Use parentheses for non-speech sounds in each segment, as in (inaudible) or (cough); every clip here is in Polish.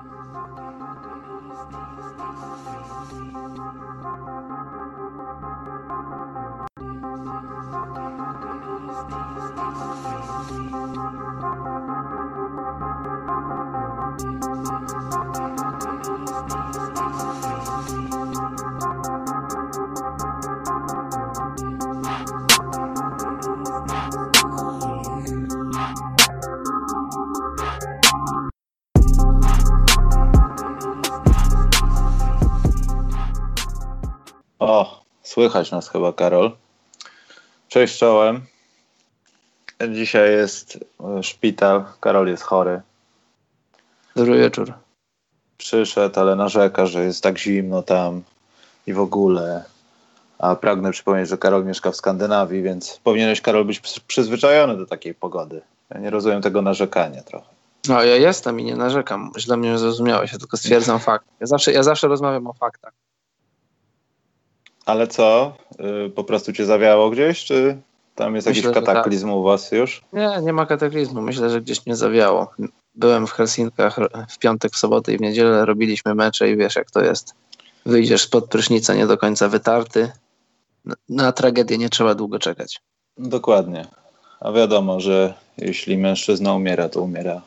Thank you. Słychać nas chyba, Karol. Cześć czołem. Dzisiaj jest e, szpital. Karol jest chory. Dobry wieczór. Przyszedł, ale narzeka, że jest tak zimno tam i w ogóle. A pragnę przypomnieć, że Karol mieszka w Skandynawii, więc powinieneś, Karol, być przy- przyzwyczajony do takiej pogody. Ja nie rozumiem tego narzekania trochę. No ja jestem i nie narzekam. Źle mnie nie zrozumiałeś, ja tylko stwierdzam fakt. Ja zawsze, ja zawsze rozmawiam o faktach. Ale co? Y, po prostu cię zawiało gdzieś, czy tam jest Myślę, jakiś że tak. kataklizm u was już? Nie, nie ma kataklizmu. Myślę, że gdzieś mnie zawiało. Byłem w Helsinkach w piątek, w sobotę i w niedzielę robiliśmy mecze i wiesz jak to jest. Wyjdziesz spod prysznica nie do końca wytarty. Na, tragedię nie trzeba długo czekać. Dokładnie. A wiadomo, że jeśli mężczyzna umiera, to umiera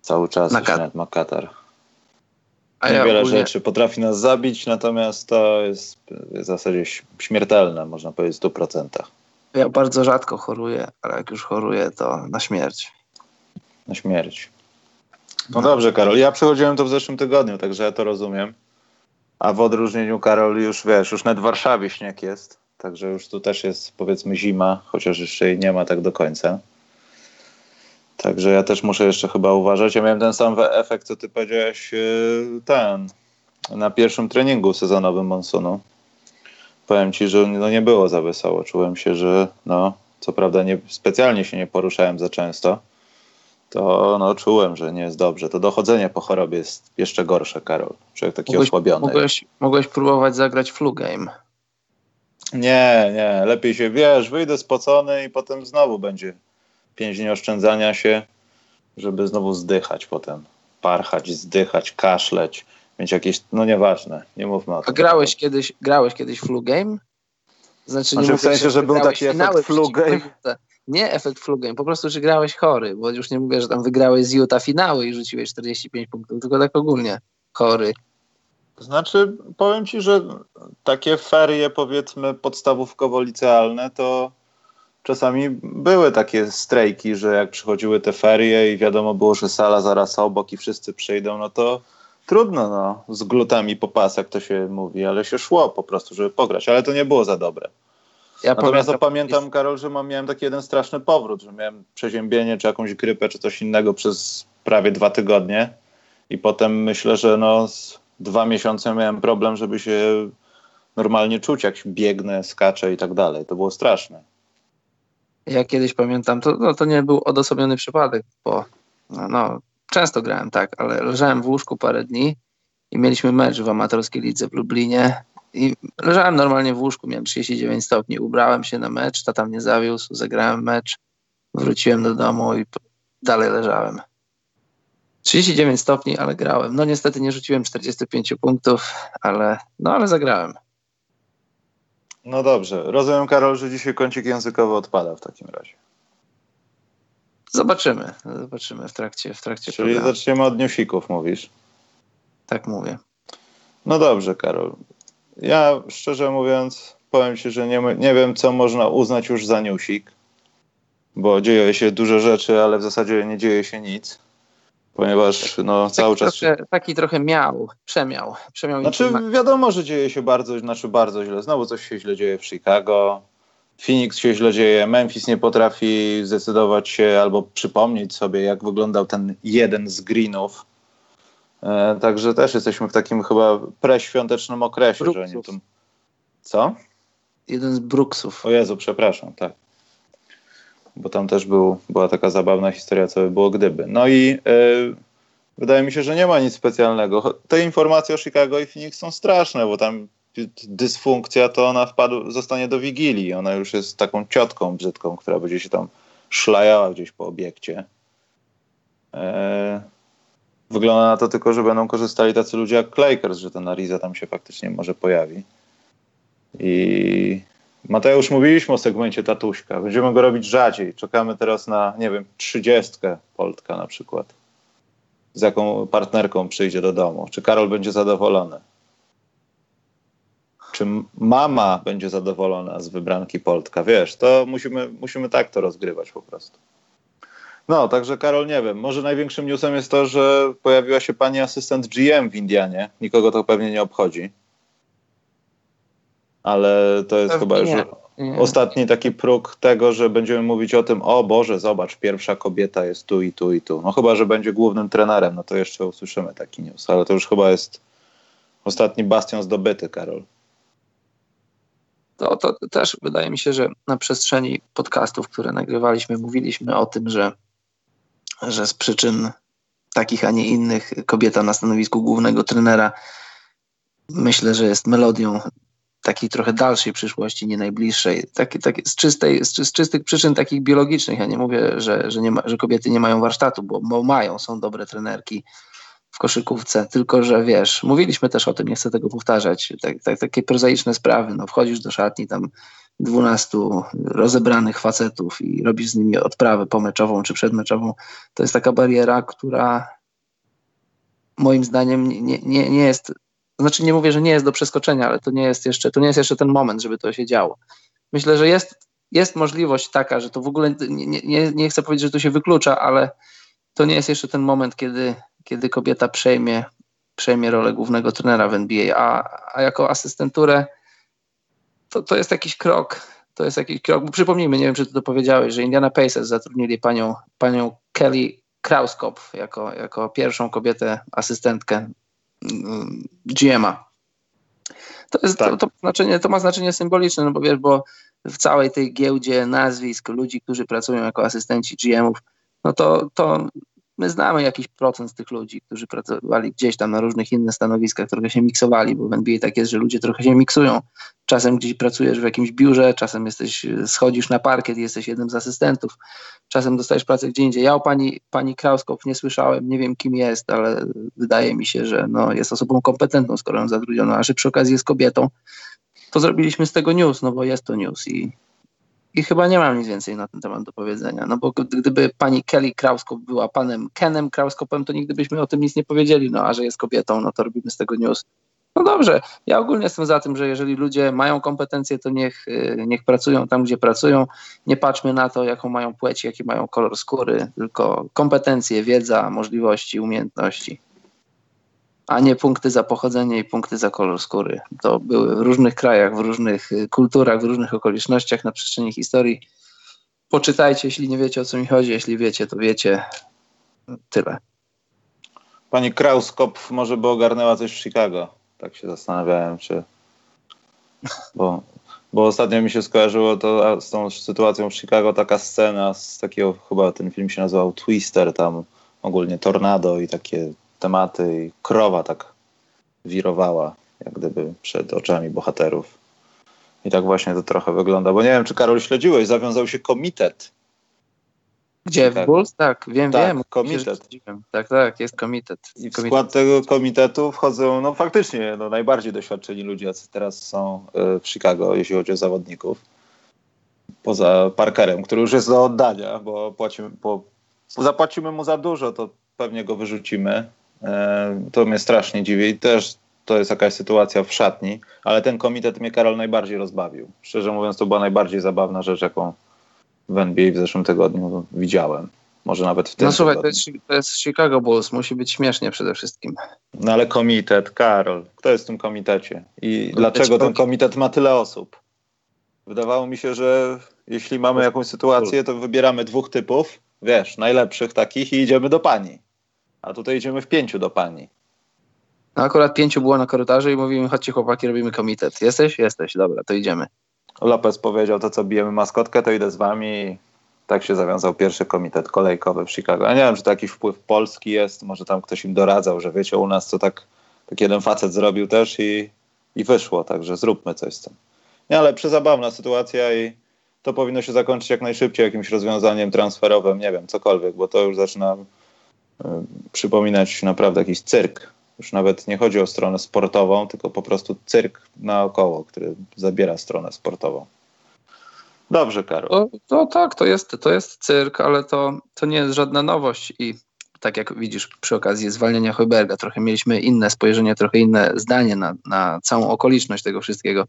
cały czas, Na kat- ma katar. A ja Wiele ogólnie, rzeczy potrafi nas zabić, natomiast to jest w zasadzie śmiertelne, można powiedzieć w 100%. ja bardzo rzadko choruję, ale jak już choruję, to na śmierć. Na śmierć. No dobrze, Karol. Ja przechodziłem to w zeszłym tygodniu, także ja to rozumiem. A w odróżnieniu, Karol, już wiesz, już nawet w Warszawie śnieg jest. Także już tu też jest, powiedzmy, zima, chociaż jeszcze jej nie ma tak do końca. Także ja też muszę jeszcze chyba uważać. Ja miałem ten sam efekt, co ty powiedziałeś, yy, ten, na pierwszym treningu sezonowym Monsunu. Powiem ci, że no nie było za wesoło. Czułem się, że no, co prawda nie, specjalnie się nie poruszałem za często, to no, czułem, że nie jest dobrze. To dochodzenie po chorobie jest jeszcze gorsze, Karol. Człowiek taki Mogłeś, osłabiony. mogłeś, mogłeś próbować zagrać flu game. Nie, nie, lepiej się, wiesz, wyjdę spocony i potem znowu będzie pięć dni oszczędzania się, żeby znowu zdychać potem. Parchać, zdychać, kaszleć, mieć jakieś, no nieważne, nie mówmy o A tym. grałeś kiedyś, grałeś kiedyś flu game? Znaczy, Znaczy, w mówię, sensie, że był taki efekt flu game? Nie efekt flu game, po prostu, że grałeś chory, bo już nie mówię, że tam wygrałeś z Utah finały i rzuciłeś 45 punktów, tylko tak ogólnie chory. Znaczy, powiem ci, że takie ferie, powiedzmy, podstawówkowo-licealne, to czasami były takie strajki, że jak przychodziły te ferie i wiadomo było, że sala zaraz obok i wszyscy przyjdą, no to trudno, no, z glutami po pas, jak to się mówi, ale się szło po prostu, żeby pograć, ale to nie było za dobre. Ja Natomiast pamiętam, pamiętam, Karol, że mam, miałem taki jeden straszny powrót, że miałem przeziębienie, czy jakąś grypę, czy coś innego przez prawie dwa tygodnie i potem myślę, że no z dwa miesiące miałem problem, żeby się normalnie czuć, jak biegnę, skaczę i tak dalej. To było straszne. Ja kiedyś pamiętam, to, no, to nie był odosobniony przypadek, bo no, no, często grałem tak, ale leżałem w łóżku parę dni i mieliśmy mecz w amatorskiej lidze w Lublinie i leżałem normalnie w łóżku, miałem 39 stopni, ubrałem się na mecz, tata mnie zawiózł, zagrałem mecz, wróciłem do domu i dalej leżałem. 39 stopni, ale grałem. No niestety nie rzuciłem 45 punktów, ale no ale zagrałem. No dobrze. Rozumiem, Karol, że dzisiaj kącik językowy odpada w takim razie. Zobaczymy, zobaczymy w trakcie, w trakcie Czyli programu. zaczniemy od newsików, mówisz? Tak mówię. No dobrze, Karol. Ja szczerze mówiąc, powiem Ci, że nie, nie wiem, co można uznać już za newsik, bo dzieje się dużo rzeczy, ale w zasadzie nie dzieje się nic, ponieważ no, cały taki czas. Trochę, taki trochę miał, przemiał. przemiał Znaczy, wiadomo, że dzieje się bardzo, znaczy bardzo źle. Znowu coś się źle dzieje w Chicago. Phoenix się źle dzieje, Memphis nie potrafi zdecydować się albo przypomnieć sobie, jak wyglądał ten jeden z greenów. E, także też jesteśmy w takim chyba preświątecznym okresie, że oni Brooksów. tu... Co? Jeden z Brooksów. O Jezu, przepraszam, tak. Bo tam też był, była taka zabawna historia, co by było gdyby. No i e, wydaje mi się, że nie ma nic specjalnego. Te informacje o Chicago i Phoenix są straszne, bo tam dysfunkcja to ona wpadł, zostanie do Wigilii. Ona już jest taką ciotką brzydką, która będzie się tam szlajała gdzieś po obiekcie. E, wygląda na to tylko, że będą korzystali tacy ludzie jak Lakers, że ten Ariza tam się faktycznie może pojawi. I Mateusz, mówiliśmy o segmencie tatuśka. Będziemy go robić rzadziej. Czekamy teraz na, nie wiem, trzydziestkę Poltka na przykład. Z jaką partnerką przyjdzie do domu. Czy Karol będzie zadowolony? Czy mama będzie zadowolona z wybranki Poltka? Wiesz, to musimy, musimy tak to rozgrywać po prostu. No, także Karol, nie wiem. Może największym newsem jest to, że pojawiła się pani asystent GM w Indianie. Nikogo to pewnie nie obchodzi. Ale to jest chyba już nie. ostatni taki próg tego, że będziemy mówić o tym, o Boże, zobacz, pierwsza kobieta jest tu i tu i tu. No chyba, że będzie głównym trenerem, no to jeszcze usłyszymy taki news. Ale to już chyba jest ostatni bastion zdobyty, Karol. To, to też wydaje mi się, że na przestrzeni podcastów, które nagrywaliśmy, mówiliśmy o tym, że że z przyczyn takich, a nie innych kobieta na stanowisku głównego trenera myślę, że jest melodią takiej trochę dalszej przyszłości, nie najbliższej, taki, taki, z, czystej, z, z, czystych przyczyn takich biologicznych. Ja nie mówię, że, że, nie ma, że kobiety nie mają warsztatu, bo, bo mają, są dobre trenerki w koszykówce, tylko że wiesz, mówiliśmy też o tym, nie chcę tego powtarzać, tak, tak, takie prozaiczne sprawy, no wchodzisz do szatni, tam 12 rozebranych facetów i robisz z nimi odprawę pomeczową czy przedmeczową, to jest taka bariera, która moim zdaniem nie, nie, nie jest, znaczy nie mówię, że nie jest do przeskoczenia, ale to nie jest jeszcze, to nie jest jeszcze ten moment, żeby to się działo. Myślę, że jest, jest możliwość taka, że to w ogóle nie, nie, nie chcę powiedzieć, że to się wyklucza, ale to nie jest jeszcze ten moment, kiedy, kiedy kobieta przejmie, przejmie rolę głównego trenera w NBA, a, a jako asystenturę to, to jest jakiś krok, to jest jakiś krok, bo przypomnijmy, nie wiem, czy ty to powiedziałeś, że Indiana Pacers zatrudnili panią, panią Kelly Krauskopf jako, jako pierwszą kobietę asystentkę GM'a. To, jest, tak. to, to, znaczenie, to ma znaczenie symboliczne, no bo wiesz, bo w całej tej giełdzie nazwisk ludzi, którzy pracują jako asystenci GM-ów, no to, to my znamy jakiś procent z tych ludzi, którzy pracowali gdzieś tam na różnych innych stanowiskach, trochę się miksowali, bo w NBA tak jest, że ludzie trochę się miksują. Czasem gdzieś pracujesz w jakimś biurze, czasem jesteś, schodzisz na parkiet i jesteś jednym z asystentów, czasem dostajesz pracę gdzie indziej. Ja o pani, pani Krauskow nie słyszałem, nie wiem kim jest, ale wydaje mi się, że no, jest osobą kompetentną, skoro ją zatrudniono, a że przy okazji jest kobietą, to zrobiliśmy z tego news, no bo jest to news i i chyba nie mam nic więcej na ten temat do powiedzenia. No bo gdyby pani Kelly Krauskop była panem Kenem Krauskopem, to nigdy byśmy o tym nic nie powiedzieli. No a że jest kobietą, no to robimy z tego news. No dobrze, ja ogólnie jestem za tym, że jeżeli ludzie mają kompetencje, to niech, y, niech pracują tam, gdzie pracują. Nie patrzmy na to, jaką mają płeć, jaki mają kolor skóry, tylko kompetencje, wiedza, możliwości, umiejętności a nie punkty za pochodzenie i punkty za kolor skóry. To były w różnych krajach, w różnych y, kulturach, w różnych okolicznościach na przestrzeni historii. Poczytajcie, jeśli nie wiecie o co mi chodzi. Jeśli wiecie, to wiecie. Tyle. Pani Krauskopf może by ogarnęła coś w Chicago. Tak się zastanawiałem, czy. Bo, bo ostatnio mi się skojarzyło to z tą sytuacją w Chicago taka scena z takiego, chyba ten film się nazywał Twister, tam ogólnie tornado i takie tematy i krowa tak wirowała, jak gdyby przed oczami bohaterów. I tak właśnie to trochę wygląda. Bo nie wiem, czy Karol śledziłeś, zawiązał się komitet. Gdzie? W Bulls? Tak, wiem, tak, wiem. komitet. Tak, tak, jest komitet. I w komitet. skład tego komitetu wchodzą, no faktycznie, no, najbardziej doświadczeni ludzie, jacy teraz są e, w Chicago, jeśli chodzi o zawodników. Poza Parkerem, który już jest do oddania, bo płacimy, po, zapłacimy mu za dużo, to pewnie go wyrzucimy. E, to mnie strasznie dziwi i też to jest jakaś sytuacja w szatni, ale ten komitet mnie Karol najbardziej rozbawił. Szczerze mówiąc, to była najbardziej zabawna rzecz, jaką w NBA w zeszłym tygodniu widziałem. Może nawet w tym. No słuchaj, to jest, to jest Chicago Bulls, musi być śmiesznie przede wszystkim. No ale komitet, Karol, kto jest w tym komitecie? I no, dlaczego ten komitet ma tyle osób? Wydawało mi się, że jeśli mamy jakąś sytuację, to wybieramy dwóch typów, wiesz, najlepszych takich i idziemy do pani a tutaj idziemy w pięciu do pani. No akurat pięciu było na korytarzu i mówimy, chodźcie chłopaki, robimy komitet. Jesteś? Jesteś, dobra, to idziemy. Lopez powiedział, to co bijemy maskotkę, to idę z wami. Tak się zawiązał pierwszy komitet kolejkowy w Chicago. Ja nie wiem, czy to jakiś wpływ polski jest, może tam ktoś im doradzał, że wiecie, u nas to tak, tak jeden facet zrobił też i, i wyszło, także zróbmy coś z tym. Nie, ale przezabawna sytuacja i to powinno się zakończyć jak najszybciej jakimś rozwiązaniem transferowym, nie wiem, cokolwiek, bo to już zaczyna przypominać naprawdę jakiś cyrk. Już nawet nie chodzi o stronę sportową, tylko po prostu cyrk naokoło, który zabiera stronę sportową. Dobrze, Karol. To, tak, to jest, to jest cyrk, ale to, to nie jest żadna nowość i tak jak widzisz przy okazji zwalniania Hojberga, trochę mieliśmy inne spojrzenie, trochę inne zdanie na, na całą okoliczność tego wszystkiego.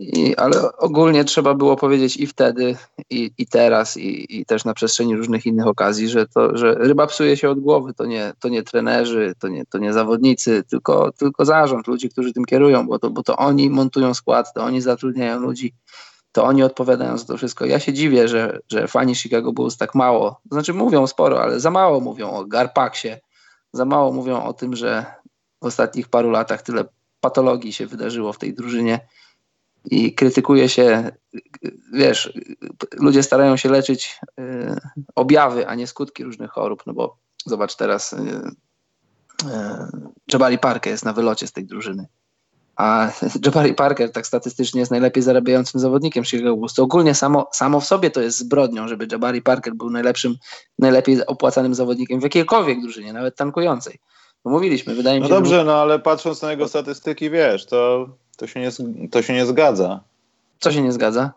I, ale ogólnie trzeba było powiedzieć i wtedy, i, i teraz, i, i też na przestrzeni różnych innych okazji, że, to, że ryba psuje się od głowy. To nie, to nie trenerzy, to nie, to nie zawodnicy, tylko, tylko zarząd, ludzie, którzy tym kierują, bo to, bo to oni montują skład, to oni zatrudniają ludzi, to oni odpowiadają za to wszystko. Ja się dziwię, że, że fani Chicago Bulls tak mało, znaczy mówią sporo, ale za mało mówią o Garpaksie, za mało mówią o tym, że w ostatnich paru latach tyle patologii się wydarzyło w tej drużynie i krytykuje się, wiesz, ludzie starają się leczyć y, objawy, a nie skutki różnych chorób, no bo zobacz teraz, y, y, Jabari Parker jest na wylocie z tej drużyny, a (laughs) Jabari Parker tak statystycznie jest najlepiej zarabiającym zawodnikiem Chicago Bulls. To ogólnie samo, samo w sobie to jest zbrodnią, żeby Jabari Parker był najlepszym, najlepiej opłacanym zawodnikiem w jakiejkolwiek drużynie, nawet tankującej. Bo mówiliśmy, wydaje mi no się... No dobrze, no ale patrząc na jego statystyki, wiesz, to to się, nie, to się nie zgadza. Co się nie zgadza?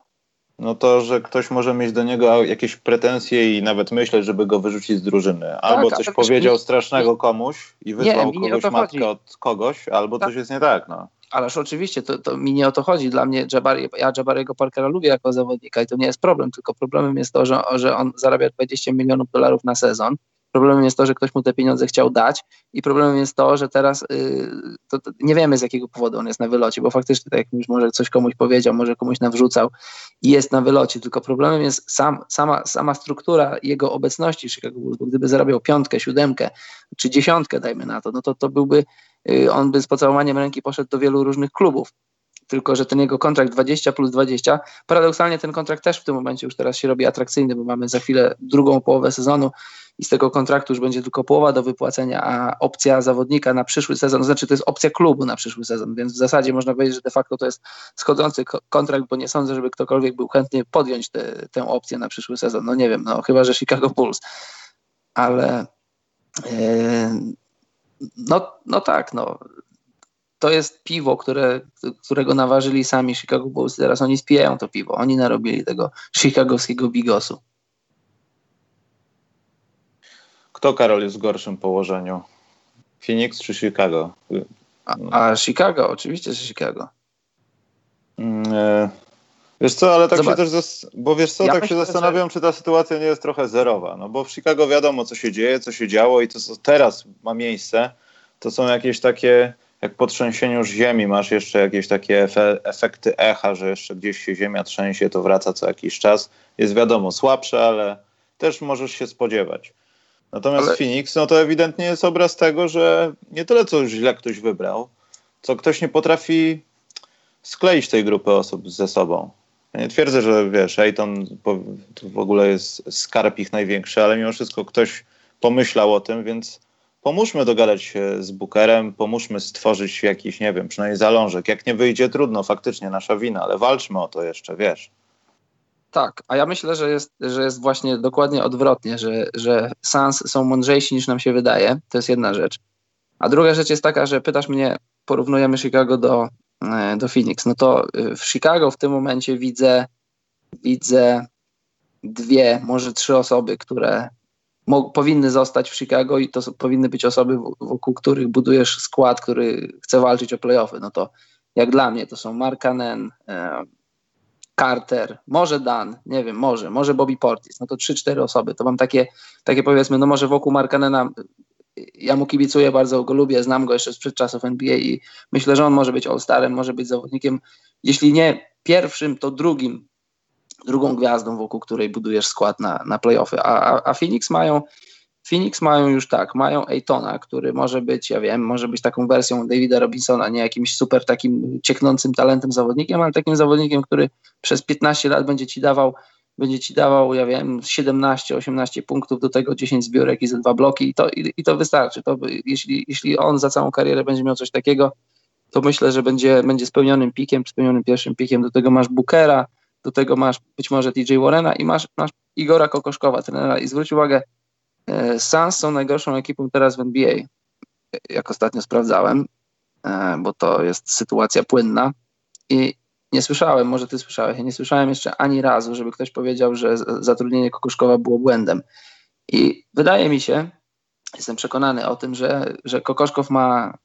No to, że ktoś może mieć do niego jakieś pretensje i nawet myśleć, żeby go wyrzucić z drużyny. Albo tak, coś powiedział nie, strasznego komuś i wysłał nie, kogoś matkę od kogoś, albo tak. coś jest nie tak. No. Ależ oczywiście, to, to mi nie o to chodzi. Dla mnie Jabari, ja Jabariego Parkera lubię jako zawodnika i to nie jest problem, tylko problemem jest to, że, że on zarabia 20 milionów dolarów na sezon Problemem jest to, że ktoś mu te pieniądze chciał dać i problemem jest to, że teraz yy, to, to nie wiemy z jakiego powodu on jest na wylocie, bo faktycznie tak jak mówisz, może coś komuś powiedział, może komuś nawrzucał i jest na wylocie, tylko problemem jest sam, sama, sama struktura jego obecności w Chicago Bulls, bo gdyby zarabiał piątkę, siódemkę czy dziesiątkę, dajmy na to, no to to byłby, yy, on by z pocałowaniem ręki poszedł do wielu różnych klubów. Tylko że ten jego kontrakt 20 plus 20, paradoksalnie ten kontrakt też w tym momencie już teraz się robi atrakcyjny, bo mamy za chwilę drugą połowę sezonu i z tego kontraktu już będzie tylko połowa do wypłacenia, a opcja zawodnika na przyszły sezon, to znaczy to jest opcja klubu na przyszły sezon, więc w zasadzie można powiedzieć, że de facto to jest schodzący kontrakt, bo nie sądzę, żeby ktokolwiek był chętny podjąć te, tę opcję na przyszły sezon. No nie wiem, no chyba, że Chicago Bulls, ale yy, no, no tak, no to jest piwo, które, którego naważyli sami Chicago Bulls. Teraz oni spijają to piwo. Oni narobili tego chicagowskiego bigosu. Kto, Karol, jest w gorszym położeniu? Phoenix czy Chicago? A, a Chicago, oczywiście, że Chicago. E, wiesz co, ale tak Zobacz. się też, bo wiesz co, ja tak się zastanawiam, że... czy ta sytuacja nie jest trochę zerowa, no bo w Chicago wiadomo, co się dzieje, co się działo i to, co teraz ma miejsce, to są jakieś takie, jak po trzęsieniu ziemi masz jeszcze jakieś takie efe, efekty echa, że jeszcze gdzieś się ziemia trzęsie, to wraca co jakiś czas. Jest wiadomo słabsze, ale też możesz się spodziewać. Natomiast Ale... Phoenix, no to ewidentnie jest obraz tego, że nie tyle co źle ktoś wybrał, co ktoś nie potrafi skleić tej grupy osób ze sobą. Ja nie twierdzę, że wiesz, to w ogóle jest skarb ich największy, ale mimo wszystko ktoś pomyślał o tym, więc pomóżmy dogadać się z Bookerem, pomóżmy stworzyć jakiś, nie wiem, przynajmniej zalążek. Jak nie wyjdzie, trudno, faktycznie nasza wina, ale walczmy o to jeszcze, wiesz. Tak, a ja myślę, że jest, że jest właśnie dokładnie odwrotnie, że, że Suns są mądrzejsi niż nam się wydaje. To jest jedna rzecz. A druga rzecz jest taka, że pytasz mnie, porównujemy Chicago do, e, do Phoenix. No to e, w Chicago w tym momencie widzę, widzę dwie, może trzy osoby, które powinny zostać w Chicago i to powinny być osoby, wokół których budujesz skład, który chce walczyć o playoffy. No to jak dla mnie to są Markanen, Carter, może Dan, nie wiem, może, może Bobby Portis, no to trzy, cztery osoby. To mam takie, takie powiedzmy, no może wokół Markanena ja mu kibicuję, bardzo go lubię, znam go jeszcze sprzed czasów NBA i myślę, że on może być All-Starem, może być zawodnikiem, jeśli nie pierwszym, to drugim, drugą gwiazdą, wokół której budujesz skład na, na playoffy. A, a, a Phoenix mają Phoenix mają już tak, mają Aytona, który może być, ja wiem, może być taką wersją Davida Robinsona, nie jakimś super takim cieknącym talentem zawodnikiem, ale takim zawodnikiem, który przez 15 lat będzie ci dawał, będzie ci dawał, ja wiem, 17-18 punktów, do tego 10 zbiórek i ze dwa bloki i to, i, i to wystarczy. To, jeśli, jeśli on za całą karierę będzie miał coś takiego, to myślę, że będzie, będzie spełnionym pikiem, spełnionym pierwszym pikiem. Do tego masz Bookera, do tego masz być może TJ Warrena i masz, masz Igora Kokoszkowa, trenera. I zwróć uwagę, Suns są najgorszą ekipą teraz w NBA, jak ostatnio sprawdzałem, e, bo to jest sytuacja płynna i nie słyszałem, może ty słyszałeś, ja nie słyszałem jeszcze ani razu, żeby ktoś powiedział, że zatrudnienie Kokoszkowa było błędem. I wydaje mi się, jestem przekonany o tym, że, że Kokoszkow ma,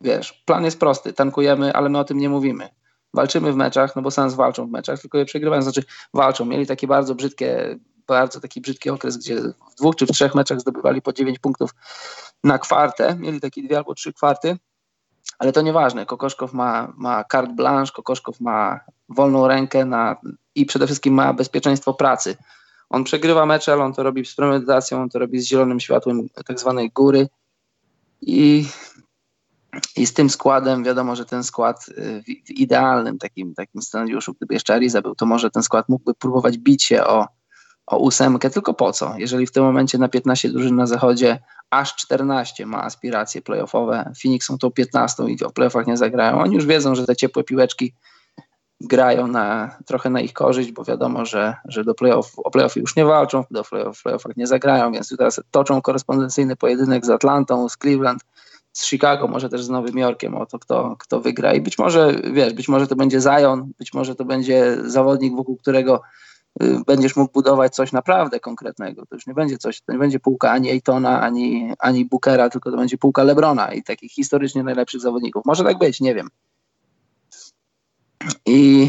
wiesz, plan jest prosty, tankujemy, ale my o tym nie mówimy. Walczymy w meczach, no bo Suns walczą w meczach, tylko je przegrywają, znaczy walczą. Mieli takie bardzo brzydkie bardzo taki brzydki okres, gdzie w dwóch czy w trzech meczach zdobywali po 9 punktów na kwartę. Mieli takie dwie albo trzy kwarty, ale to nieważne. Kokoszkow ma, ma carte blanche, Kokoszkow ma wolną rękę na, i przede wszystkim ma bezpieczeństwo pracy. On przegrywa mecze, ale on to robi z premedytacją, on to robi z zielonym światłem tak zwanej góry i i z tym składem, wiadomo, że ten skład y, w, idealnym takim, takim scenariuszu, gdyby jeszcze Ariza był, to może ten skład mógłby próbować bić się o, o ósemkę, tylko po co? Jeżeli w tym momencie na 15 drużyn na zachodzie aż 14 ma aspiracje playoffowe, Phoenix są tą 15 i o playoffach nie zagrają, oni już wiedzą, że te ciepłe piłeczki grają na, trochę na ich korzyść, bo wiadomo, że, że do playoff, o playoffy już nie walczą, do playoff, playoffach nie zagrają, więc teraz toczą korespondencyjny pojedynek z Atlantą, z Cleveland, z Chicago, może też z Nowym Jorkiem o to, kto, kto wygra i być może, wiesz, być może to będzie Zion, być może to będzie zawodnik, wokół którego będziesz mógł budować coś naprawdę konkretnego. To już nie będzie coś, to nie będzie półka ani Ejtona, ani, ani Bookera, tylko to będzie półka Lebrona i takich historycznie najlepszych zawodników. Może tak być, nie wiem. I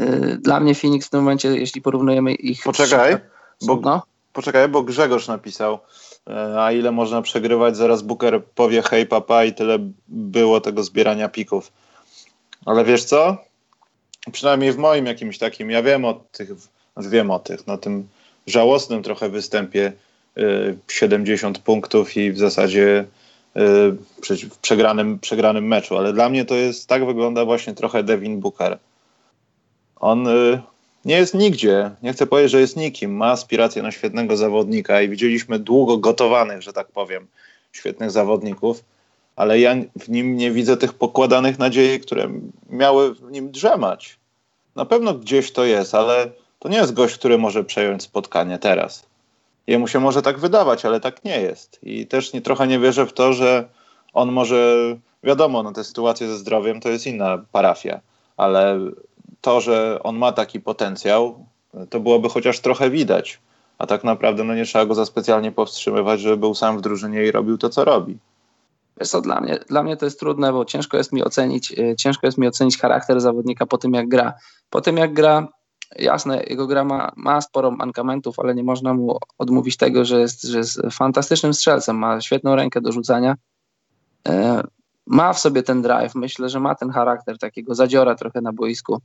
y, dla mnie Phoenix w tym momencie, jeśli porównujemy ich... Poczekaj, bo, no? poczekaj, bo Grzegorz napisał, y, a ile można przegrywać, zaraz Booker powie hej papa i tyle było tego zbierania pików. Ale wiesz co? Przynajmniej w moim jakimś takim, ja wiem o tych wiem o tych, na tym żałosnym trochę występie 70 y, punktów i w zasadzie y, w przegranym, przegranym meczu, ale dla mnie to jest, tak wygląda właśnie trochę Devin Booker. On y, nie jest nigdzie, nie chcę powiedzieć, że jest nikim, ma aspiracje na świetnego zawodnika i widzieliśmy długo gotowanych, że tak powiem, świetnych zawodników, ale ja w nim nie widzę tych pokładanych nadziei, które miały w nim drzemać. Na pewno gdzieś to jest, ale to nie jest gość, który może przejąć spotkanie teraz. Jemu się może tak wydawać, ale tak nie jest. I też nie, trochę nie wierzę w to, że on może, wiadomo, no te sytuacje ze zdrowiem to jest inna parafia, ale to, że on ma taki potencjał, to byłoby chociaż trochę widać. A tak naprawdę no nie trzeba go za specjalnie powstrzymywać, żeby był sam w drużynie i robił to, co robi. Wiesz co, dla mnie, dla mnie to jest trudne, bo ciężko jest mi ocenić, e, ciężko jest mi ocenić charakter zawodnika po tym, jak gra. Po tym, jak gra, jasne, jego gra ma, ma sporo mankamentów, ale nie można mu odmówić tego, że jest, że jest fantastycznym strzelcem, ma świetną rękę do rzucania. E, ma w sobie ten drive, myślę, że ma ten charakter takiego zadziora trochę na boisku.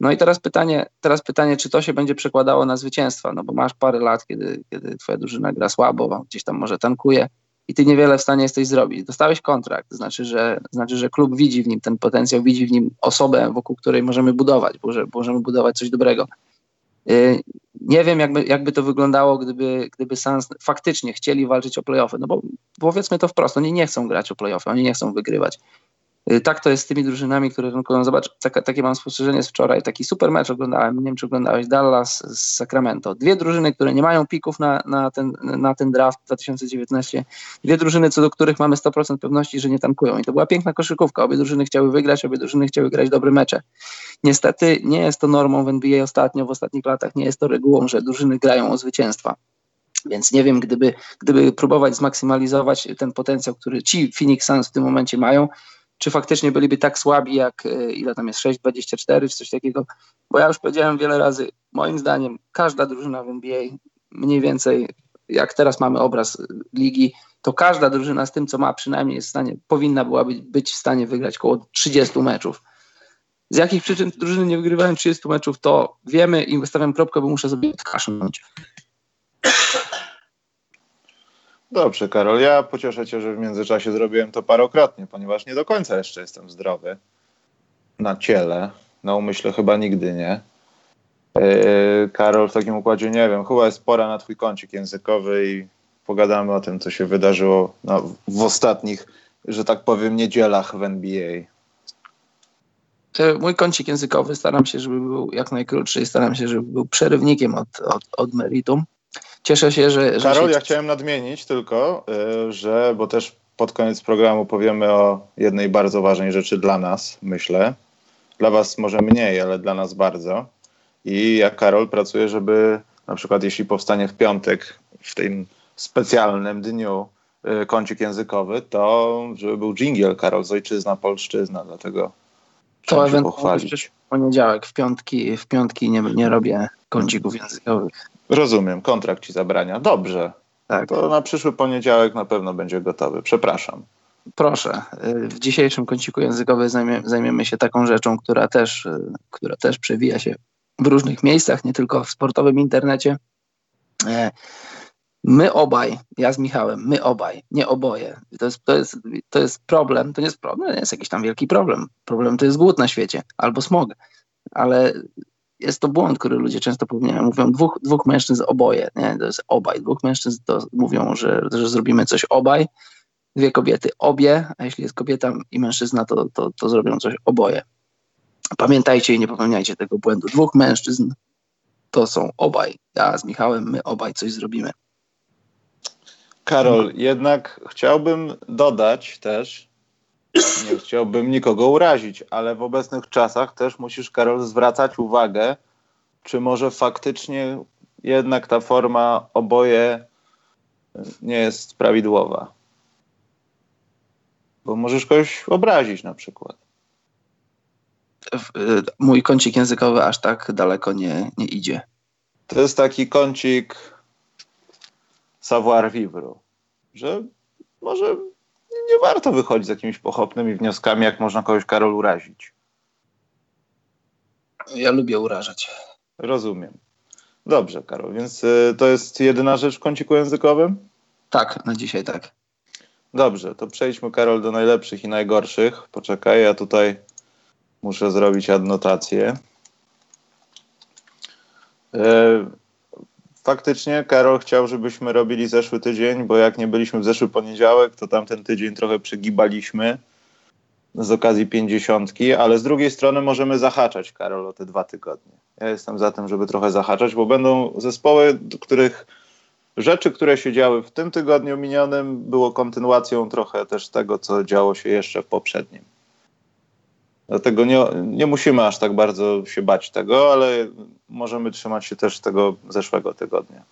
No i teraz pytanie, teraz pytanie, czy to się będzie przekładało na zwycięstwa, no bo masz parę lat, kiedy, kiedy twoja drużyna gra słabo, gdzieś tam może tankuje i ty niewiele w stanie jesteś zrobić. Dostałeś kontrakt, znaczy że, znaczy, że klub widzi w nim ten potencjał, widzi w nim osobę, wokół której możemy budować, możemy budować coś dobrego. Y, nie wiem, jakby, jakby to wyglądało, gdyby, gdyby Suns faktycznie chcieli walczyć o playoffy, no bo powiedzmy to wprost, oni nie chcą grać o playoffy, oni nie chcą wygrywać. Y, tak to jest z tymi drużynami, które rynkują. Zobacz, takie mam spostrzeżenie z wczoraj. Taki super mecz oglądałem, nie wiem czy oglądałeś, Dallas z Sacramento. Dwie drużyny, które nie mają pików na, na, ten, na ten draft 2019. Dwie drużyny, co do których mamy 100% pewności, że nie tankują. I to była piękna koszykówka. Obie drużyny chciały wygrać, obie drużyny chciały grać dobre mecze. Niestety nie jest to normą w NBA ostatnio, w ostatnich latach nie jest to regułą, że drużyny grają o zwycięstwa. Więc nie wiem, gdyby, gdyby próbować zmaksymalizować ten potencjał, który ci Phoenix Suns w tym momencie mają, czy faktycznie byliby tak słabi jak, e, ile tam jest, 6,24 czy coś takiego, bo ja już powiedziałem wiele razy, moim zdaniem każda drużyna w NBA mniej więcej, jak teraz mamy obraz ligi, to każda drużyna z tym, co ma, przynajmniej jest w stanie, powinna byłaby być w stanie wygrać około 30 meczów. Z jakich przyczyn drużyny nie wygrywają 30 meczów, to wiemy i wystawiam kropkę, bo muszę sobie odkasznąć. Dobrze, Karol. Ja pocieszę cię, że w międzyczasie zrobiłem to parokrotnie, ponieważ nie do końca jeszcze jestem zdrowy. Na ciele. Na umyśle chyba nigdy nie. Yy, Karol, w takim układzie nie wiem. Chyba jest pora na twój kącik językowy i pogadamy o tym, co się wydarzyło no, w ostatnich, że tak powiem, niedzielach w NBA. Mój kącik językowy staram się, żeby był jak najkrótszy i staram się, żeby był przerywnikiem od, od, od meritum. Cieszę się, że... że Karol, się... ja chciałem nadmienić tylko, y, że, bo też pod koniec programu powiemy o jednej bardzo ważnej rzeczy dla nas, myślę. Dla was może mniej, ale dla nas bardzo. I jak Karol pracuje, żeby na przykład jeśli powstanie w piątek, w tym specjalnym dniu y, kącik językowy, to żeby był jingle Karol z ojczyzna, polszczyzna, dlatego to ewentualnie w poniedziałek, w piątki, w piątki nie, nie robię kącików językowych. Rozumiem, kontrakt ci zabrania. Dobrze. Tak. To na przyszły poniedziałek na pewno będzie gotowy. Przepraszam. Proszę. Y, w dzisiejszym kąciku językowym zajmie, zajmiemy się taką rzeczą, która też, y, która też przewija się w różnych miejscach, nie tylko w sportowym internecie. E, my obaj, ja z Michałem, my obaj, nie oboje. To jest, to jest, to jest problem, to nie jest problem, nie jest jakiś tam wielki problem. Problem to jest głód na świecie albo smog, ale jest to błąd, który ludzie często popełniają. Mówią dwóch, dwóch mężczyzn oboje, nie? to jest obaj. Dwóch mężczyzn to mówią, że, że zrobimy coś obaj, dwie kobiety obie, a jeśli jest kobieta i mężczyzna, to, to, to zrobią coś oboje. Pamiętajcie i nie popełniajcie tego błędu. Dwóch mężczyzn to są obaj. Ja z Michałem, my obaj coś zrobimy. Karol, jednak chciałbym dodać też, nie chciałbym nikogo urazić, ale w obecnych czasach też musisz, Karol, zwracać uwagę, czy może faktycznie jednak ta forma oboje nie jest prawidłowa. Bo możesz kogoś obrazić na przykład. Y, mój kącik językowy aż tak daleko nie, nie idzie. To jest taki kącik savoir vivre, że może nie warto wychodzić z jakimiś pochopnymi wnioskami, jak można kogoś, Karol, urazić. Ja lubię urażać. Rozumiem. Dobrze, Karol, więc y, to jest jedyna rzecz w kąciku językowym? Tak, na dzisiaj tak. Dobrze, to przejdźmy, Karol, do najlepszych i najgorszych. Poczekaj, ja tutaj muszę zrobić adnotację. E, faktycznie Karol chciał, żebyśmy robili zeszły tydzień, bo jak nie byliśmy w zeszły poniedziałek, to tamten tydzień trochę przegibaliśmy z okazji pięćdziesiątki, ale z drugiej strony możemy zahaczać, Karol, o te dwa tygodnie. Ja jestem za tym, żeby trochę zahaczać, bo będą zespoły, których rzeczy, które się działy w tym tygodniu minionym, było kontynuacją trochę też tego, co działo się jeszcze w poprzednim. Dlatego nie, nie musimy aż tak bardzo się bać tego, ale możemy trzymać się też tego zeszłego tygodnia.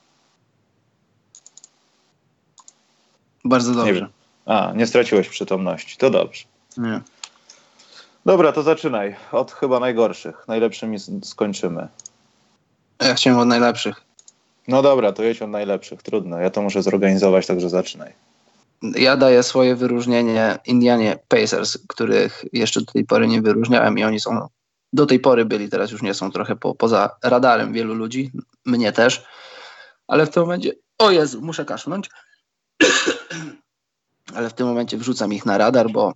Bardzo dobrze. Nie A, nie straciłeś przytomności. To dobrze. Nie. Dobra, to zaczynaj. Od chyba najgorszych. Najlepszymi skończymy. Ja chciałem od najlepszych. No dobra, to jedź od najlepszych. Trudno. Ja to muszę zorganizować, także zaczynaj ja daję swoje wyróżnienie Indianie Pacers, których jeszcze do tej pory nie wyróżniałem i oni są, do tej pory byli, teraz już nie są trochę po, poza radarem wielu ludzi, mnie też, ale w tym momencie, o Jezu, muszę kaszlnąć, (clears throat) ale w tym momencie wrzucam ich na radar, bo,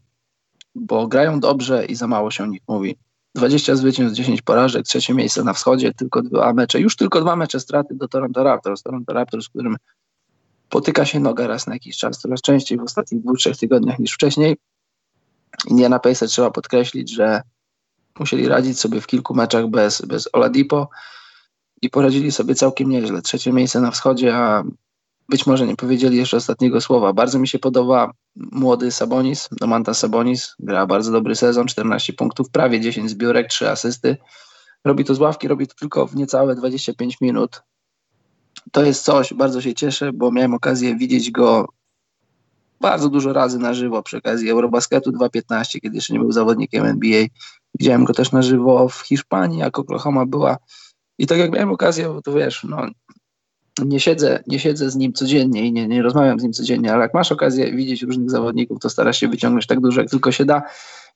bo grają dobrze i za mało się o nich mówi. 20 zwycięstw, 10 porażek, trzecie miejsce na wschodzie, tylko dwa mecze, już tylko dwa mecze straty do Toronto Raptors. Toronto Raptors, którym potyka się noga raz na jakiś czas, coraz częściej w ostatnich dwóch, trzech tygodniach niż wcześniej. Indiana Pacers trzeba podkreślić, że musieli radzić sobie w kilku meczach bez, bez Oladipo i poradzili sobie całkiem nieźle. Trzecie miejsce na wschodzie, a być może nie powiedzieli jeszcze ostatniego słowa. Bardzo mi się podoba młody Sabonis, Domantas Sabonis, gra bardzo dobry sezon, 14 punktów, prawie 10 zbiórek, 3 asysty. Robi to z ławki, robi to tylko w niecałe 25 minut to jest coś, bardzo się cieszę, bo miałem okazję widzieć go bardzo dużo razy na żywo przy okazji Eurobasketu 2.15, kiedy jeszcze nie był zawodnikiem NBA. Widziałem go też na żywo w Hiszpanii, jak Oklahoma była. I tak jak miałem okazję, to wiesz, no, nie siedzę, nie siedzę z nim codziennie i nie, nie rozmawiam z nim codziennie, ale jak masz okazję widzieć różnych zawodników, to starasz się wyciągnąć tak dużo, jak tylko się da.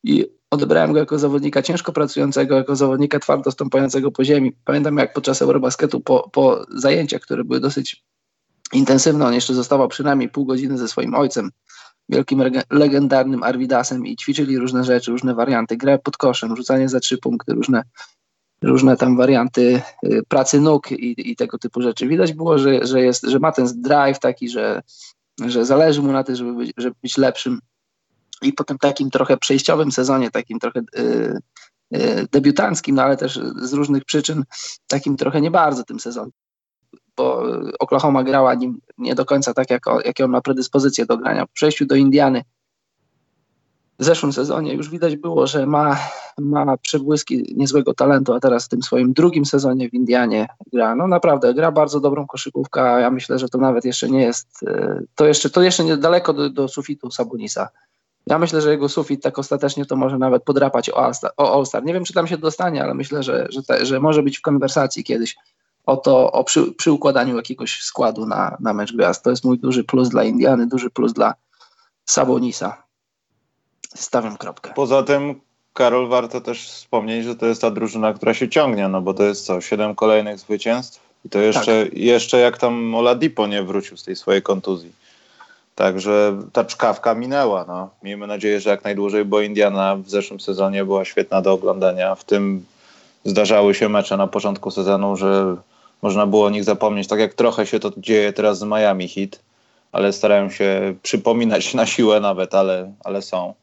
I odebrałem go jako zawodnika ciężko pracującego, jako zawodnika twardo stąpającego po ziemi. Pamiętam jak podczas Eurobasketu po, po zajęciach, które były dosyć intensywne, on jeszcze zostawał przynajmniej pół godziny ze swoim ojcem, wielkim legendarnym Arvidasem i ćwiczyli różne rzeczy, różne warianty, grę pod koszem, rzucanie za trzy punkty, różne, różne tam warianty y, pracy nóg i, i tego typu rzeczy. Widać było, że, że, jest, że ma ten drive taki, że, że zależy mu na tym, żeby być, żeby być lepszym i po tym takim trochę przejściowym sezonie, takim trochę y, y, debiutanckim, no ale też z różnych przyczyn, takim trochę nie bardzo tym sezonem. bo Oklahoma grała nim nie do końca tak, jak, jak on ma predyspozycję do grania. W przejściu do Indiany w zeszłym sezonie już widać było, że ma, ma przebłyski niezłego talentu, a teraz w tym swoim drugim sezonie w Indianie gra. No naprawdę, gra bardzo dobrą koszykówkę, a ja myślę, że to nawet jeszcze nie jest, e, to jeszcze, to jeszcze nie daleko do, do sufitu Sabonisa. Ja myślę, że jego sufit tak ostatecznie to może nawet podrapać o All-Star. O All nie wiem, czy tam się dostanie, ale myślę, że, że, te, że może być w konwersacji kiedyś o to, o przy, przy układaniu jakiegoś składu na, na mecz gwiazd. To jest mój duży plus dla Indiany, duży plus dla Sabonisa. Stawiam kropkę. Poza tym, Karol, warto też wspomnieć, że to jest ta drużyna, która się ciągnie, no bo to jest co, siedem kolejnych zwycięstw i to jeszcze, tak. jeszcze jak tam Oladipo nie wrócił z tej swojej kontuzji. Także ta czkawka minęła. No. Miejmy nadzieję, że jak najdłużej, bo Indiana w zeszłym sezonie była świetna do oglądania. W tym zdarzały się mecze na początku sezonu, że można było o nich zapomnieć. Tak jak trochę się to dzieje teraz z Miami Heat, ale starają się przypominać na siłę nawet, ale, ale są.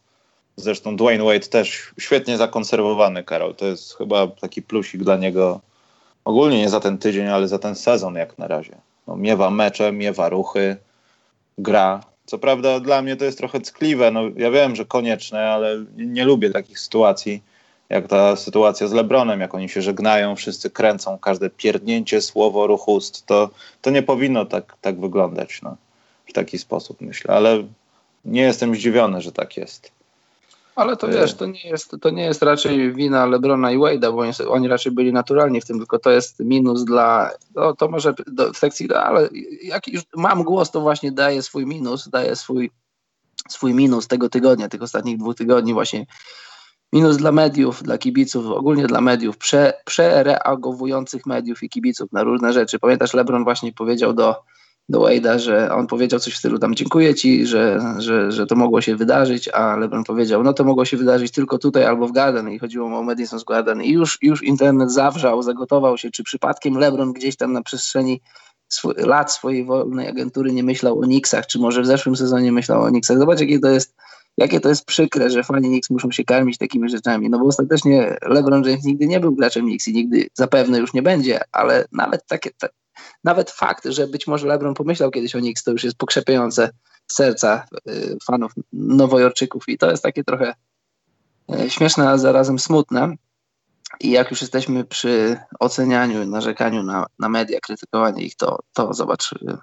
Zresztą Dwayne Wade też świetnie zakonserwowany, Karol. To jest chyba taki plusik dla niego ogólnie nie za ten tydzień, ale za ten sezon jak na razie. No, miewa mecze, miewa ruchy, gra. Co prawda dla mnie to jest trochę ckliwe. No, ja wiem, że konieczne, ale nie, lubię takich sytuacji, jak ta sytuacja z Lebronem, jak oni się żegnają, wszyscy kręcą, każde pierdnięcie, słowo, ruch ust. To, to nie powinno tak, tak wyglądać no, w taki sposób, myślę. Ale nie jestem zdziwiony, że tak jest. Ale to wiesz, to nie jest, to nie jest raczej wina Lebrona i Wade'a, bo oni, oni, raczej byli naturalni w tym, tylko to jest minus dla, no, to może do, w sekcji, ale jak już mam głos, to właśnie daje swój minus, daje swój, swój minus tego tygodnia, tych ostatnich dwóch tygodni właśnie minus dla mediów, dla kibiców, ogólnie dla mediów, prze, przereagowujących mediów i kibiców na różne rzeczy. Pamiętasz, Lebron właśnie powiedział do do Wade'a, że on powiedział coś w stylu tam dziękuję ci, że, że, że to mogło się wydarzyć, a LeBron powiedział, no to mogło się wydarzyć tylko tutaj albo w Garden i chodziło o Madison Square Garden. I już, już internet zawrzał, zagotował się, czy przypadkiem LeBron gdzieś tam na przestrzeni sw lat swojej wolnej agentury nie myślał o Knicksach, czy może w zeszłym sezonie myślał o Knicksach. Zobacz, jakie to jest jakie to jest przykre, że fani Knicks muszą się karmić takimi rzeczami, no bo ostatecznie LeBron James nigdy nie był graczem Knicks i nigdy zapewne już nie będzie, ale nawet takie, nawet fakt, że być może LeBron pomyślał kiedyś o Knicks, to już jest pokrzepiające serca y, fanów nowojorczyków i to jest takie trochę y, śmieszne, a zarazem smutne. I jak już jesteśmy przy ocenianiu, narzekaniu na, na media, krytykowaniu ich, to, to zobacz. Y,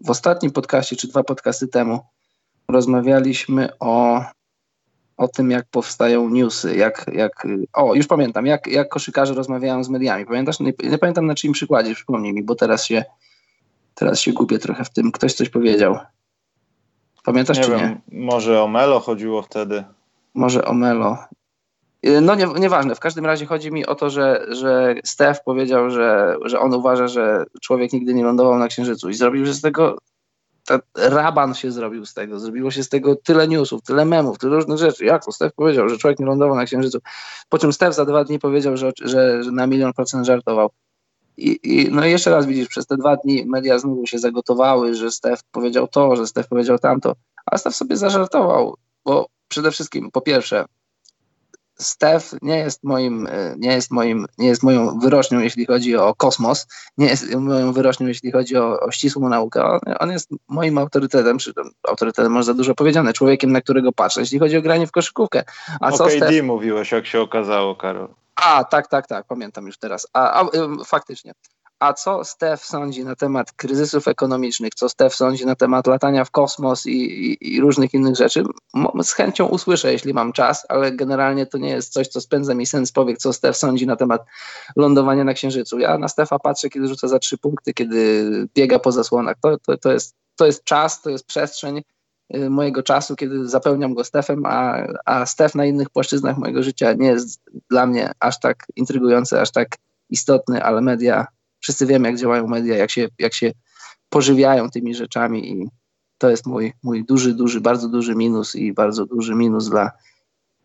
w ostatnim podcaście, czy dwa podcasty temu, rozmawialiśmy o o tym, jak powstają newsy, jak, jak o, już pamiętam, jak, jak koszykarze rozmawiają z mediami. Pamiętasz? Nie, nie pamiętam na czyim przykładzie, przypomnij mi, bo teraz się, teraz się gubię trochę w tym. Ktoś coś powiedział. Pamiętasz nie czy wiem, nie? Może o Melo chodziło wtedy. Może o Melo. Y, no nie, nieważne, w każdym razie chodzi mi o to, że, że Steph powiedział, że, że on uważa, że człowiek nigdy nie lądował na Księżycu i zrobił z tego raban się zrobił z tego, zrobiło się z tego tyle newsów, tyle memów, tyle różnych rzeczy. Jak to Stef powiedział, że człowiek nie lądował na Księżycu, po czym Stef za dwa dni powiedział, że, że, że na milion procent żartował. I, I, no jeszcze raz widzisz, przez te dwa dni media znowu się zagotowały, że Stef powiedział to, że Stef powiedział tamto, a Stef sobie zażartował, bo przede wszystkim, po pierwsze, Steph nie jest moim, e, nie jest moim, nie jest moją wyrocznią, jeśli chodzi o kosmos, nie jest moją wyrocznią, jeśli chodzi o, o ścisłą naukę. On, on, jest moim autorytetem, autorytetem może za dużo powiedziane, człowiekiem, na którego patrzę, jeśli chodzi o granie w koszykówkę. A co okay, Steph... mówiłeś, jak się okazało, Karol. A, tak, tak, tak, pamiętam już teraz. A, a faktycznie. A co Stef sądzi na temat kryzysów ekonomicznych, co Stef sądzi na temat latania w kosmos i, i, i, różnych innych rzeczy, z chęcią usłyszę, jeśli mam czas, ale generalnie to nie jest coś, co spędza mi sens powiek, co Stef sądzi na temat lądowania na Księżycu. Ja na Stefa patrzę, kiedy rzuca za trzy punkty, kiedy biega po zasłonach. To, to, to, jest, to jest czas, to jest przestrzeń y, mojego czasu, kiedy zapełniam go Stefem, a, a Stef na innych płaszczyznach mojego życia nie jest dla mnie aż tak intrygujący, aż tak istotny, ale media wszyscy wiemy, jak działają media, jak się, jak się pożywiają tymi rzeczami i to jest mój, mój duży, duży, bardzo duży minus i bardzo duży minus dla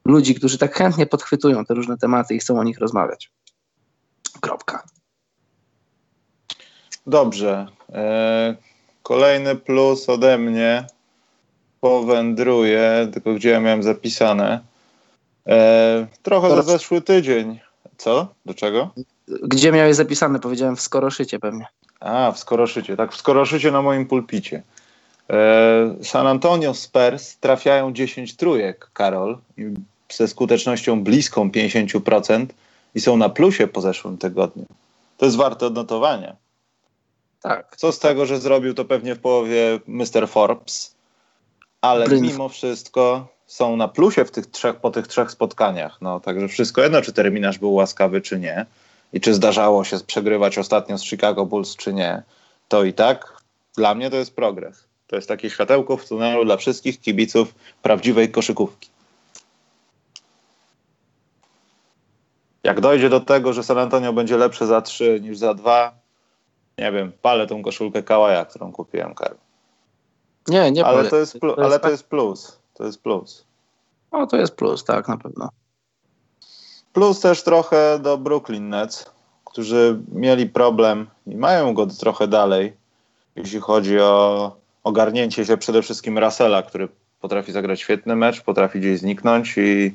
ludzi, którzy tak chętnie podchwytują te różne tematy i chcą o nich rozmawiać. Kropka. Dobrze. E, kolejny plus ode mnie powędruje, tylko gdzie ja miałem zapisane. E, trochę za zeszły tydzień. Co? Do czego? Gdzie miałeś zapisane? Powiedziałem w Skoroszycie pewnie. A, w Skoroszycie. Tak, w Skoroszycie na moim pulpicie. E, San Antonio Spurs trafiają 10 trójek, Karol, ze skutecznością bliską 50% i są na plusie po zeszłym tygodniu. To jest warte odnotowania. Tak. Co z tego, że zrobił to pewnie w połowie Mr. Forbes, ale mimo wszystko są na plusie w tych trzech, po tych trzech spotkaniach. No, także wszystko jedno, czy terminarz był łaskawy, czy nie. I czy zdarzało się przegrywać ostatnio z Chicago Bulls, czy nie. To i tak dla mnie to jest progres. To jest takie światełko w tunelu dla wszystkich kibiców prawdziwej koszykówki. Jak dojdzie do tego, że San Antonio będzie lepsze za 3 niż za 2, nie wiem, palę tą koszulkę Kałaja, którą kupiłem, Karol. Nie, nie ale to, jest plus, to jest ale to jest plus. To jest plus. No to jest plus, tak, na pewno. Plus też trochę do Brooklyn Nets, którzy mieli problem i mają go trochę dalej, jeśli chodzi o ogarnięcie się przede wszystkim Russella, który potrafi zagrać świetny mecz, potrafi gdzieś zniknąć i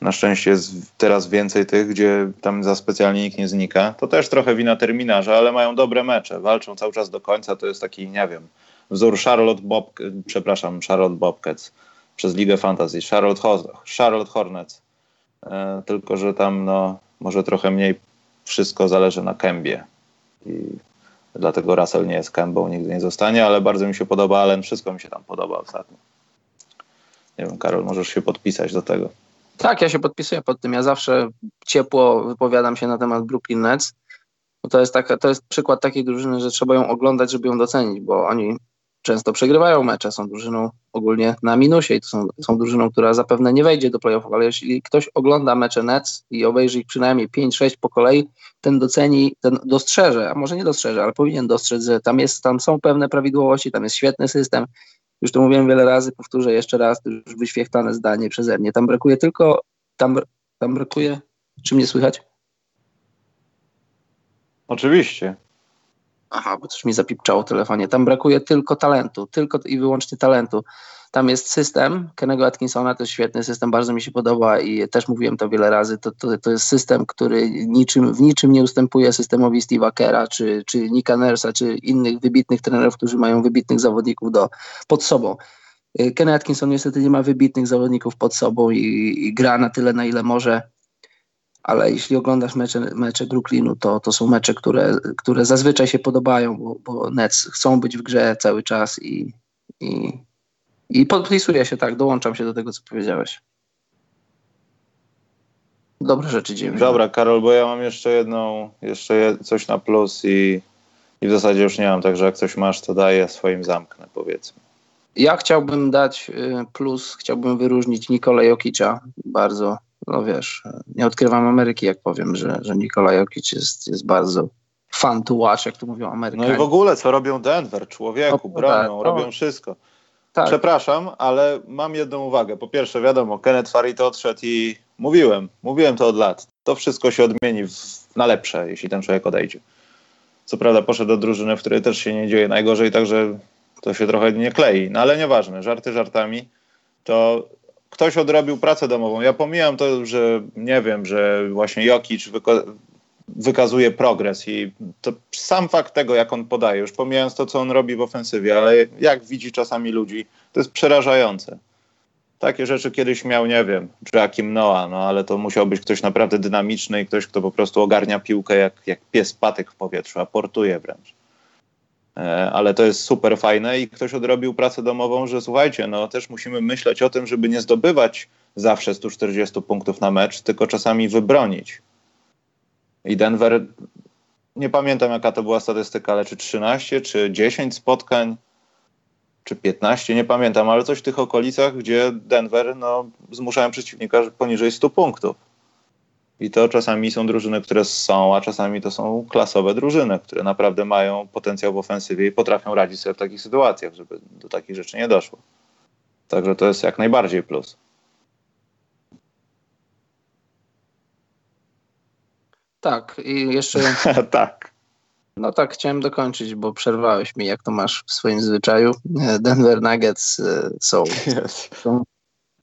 na szczęście jest teraz więcej tych, gdzie tam za specjalnie nikt nie znika. To też trochę wina terminarza, ale mają dobre mecze, walczą cały czas do końca. To jest taki, nie wiem, wzór Charlotte Bob, przepraszam, Charlotte Bobcats przez Ligę Fantasy, Charlotte, Charlotte Hornets. E, tylko, że tam no, może trochę mniej wszystko zależy na Kębie. I dlatego Russell nie jest Kębą, nigdy nie zostanie, ale bardzo mi się podoba Allen, wszystko mi się tam podoba ostatnio. Nie wiem, Karol, możesz się podpisać do tego. Tak, ja się podpisuję pod tym. Ja zawsze ciepło wypowiadam się na temat Brooklyn Nets. Bo to jest, taka, to jest przykład takiej drużyny, że trzeba ją oglądać, żeby ją docenić, bo oni często przegrywają mecze, są drużyną ogólnie na minusie i to są, są drużyną, która zapewne nie wejdzie do playoffów, ale jeśli ktoś ogląda mecze Nets i obejrzy ich przynajmniej 5-6 po kolei, ten doceni, ten dostrzeże, a może nie dostrzeże, ale powinien dostrzec, że tam, jest, tam są pewne prawidłowości, tam jest świetny system, już to mówiłem wiele razy, powtórzę jeszcze raz, to już wyświechtane zdanie przeze mnie. Tam brakuje tylko, tam, tam brakuje, czy mnie słychać? Oczywiście. Aha, bo coś mi zapipczało w telefonie. Tam brakuje tylko talentu, tylko i wyłącznie talentu. Tam jest system Kennego Atkinsona, to jest świetny system, bardzo mi się podoba i też mówiłem to wiele razy. To, to, to jest system, który niczym, w niczym nie ustępuje systemowi Steve'a Kera, czy, czy Nika Nersa, czy innych wybitnych trenerów, którzy mają wybitnych zawodników do, pod sobą. Kenny Atkinson niestety nie ma wybitnych zawodników pod sobą i, i gra na tyle, na ile może ale jeśli oglądasz mecze, mecze Brooklynu, to, to są mecze, które, które zazwyczaj się podobają, bo, bo Nets chcą być w grze cały czas i, i, i podpisuję się tak, dołączam się do tego, co powiedziałeś. Dobre rzeczy dzieją. Dobra, Karol, bo ja mam jeszcze jedną, jeszcze coś na plus i, i w zasadzie już nie mam, także jak coś masz, to daję, swoim zamknę, powiedzmy. Ja chciałbym dać y, plus, chciałbym wyróżnić Nikola Jokicza bardzo no wiesz, nie odkrywam Ameryki, jak powiem, że, że Nikola Jokic jest, jest bardzo fun to watch, jak tu mówią Amerykanie. No i w ogóle, co robią Denver, człowieku, no, bronią, tak, robią wszystko. Tak. Przepraszam, ale mam jedną uwagę. Po pierwsze, wiadomo, Kenneth Farid odszedł i mówiłem, mówiłem to od lat. To wszystko się odmieni w, na lepsze, jeśli ten człowiek odejdzie. Co prawda poszedł do drużyny, w której też się nie dzieje najgorzej, także to się trochę nie klei. No ale nieważne, żarty żartami. To ktoś odrobił pracę domową. Ja pomijam to, że nie wiem, że właśnie Jokic wyka wykazuje progres i to sam fakt tego, jak on podaje, już pomijając to, co on robi w ofensywie, ale jak widzi czasami ludzi, to jest przerażające. Takie rzeczy kiedyś miał, nie wiem, Joakim Noah, no ale to musiał być ktoś naprawdę dynamiczny i ktoś, kto po prostu ogarnia piłkę jak, jak pies patyk w powietrzu, aportuje wręcz. E, ale to jest super fajne i ktoś odrobił pracę domową, że słuchajcie, no też musimy myśleć o tym, żeby nie zdobywać zawsze 140 punktów na mecz, tylko czasami wybronić. I Denver, nie pamiętam jaka to była statystyka, ale czy 13, czy 10 spotkań, czy 15, nie pamiętam, ale coś w tych okolicach, gdzie Denver no, zmuszałem przeciwnika poniżej 100 punktów. I to czasami są drużyny, które są, a czasami to są klasowe drużyny, które naprawdę mają potencjał w ofensywie i potrafią radzić sobie w takich sytuacjach, żeby do takich rzeczy nie doszło. Także to jest jak najbardziej plus. Tak, i jeszcze. (laughs) tak. No tak, chciałem dokończyć, bo przerwałeś mi, jak to masz w swoim zwyczaju. Denver Nuggets e, są, yes. są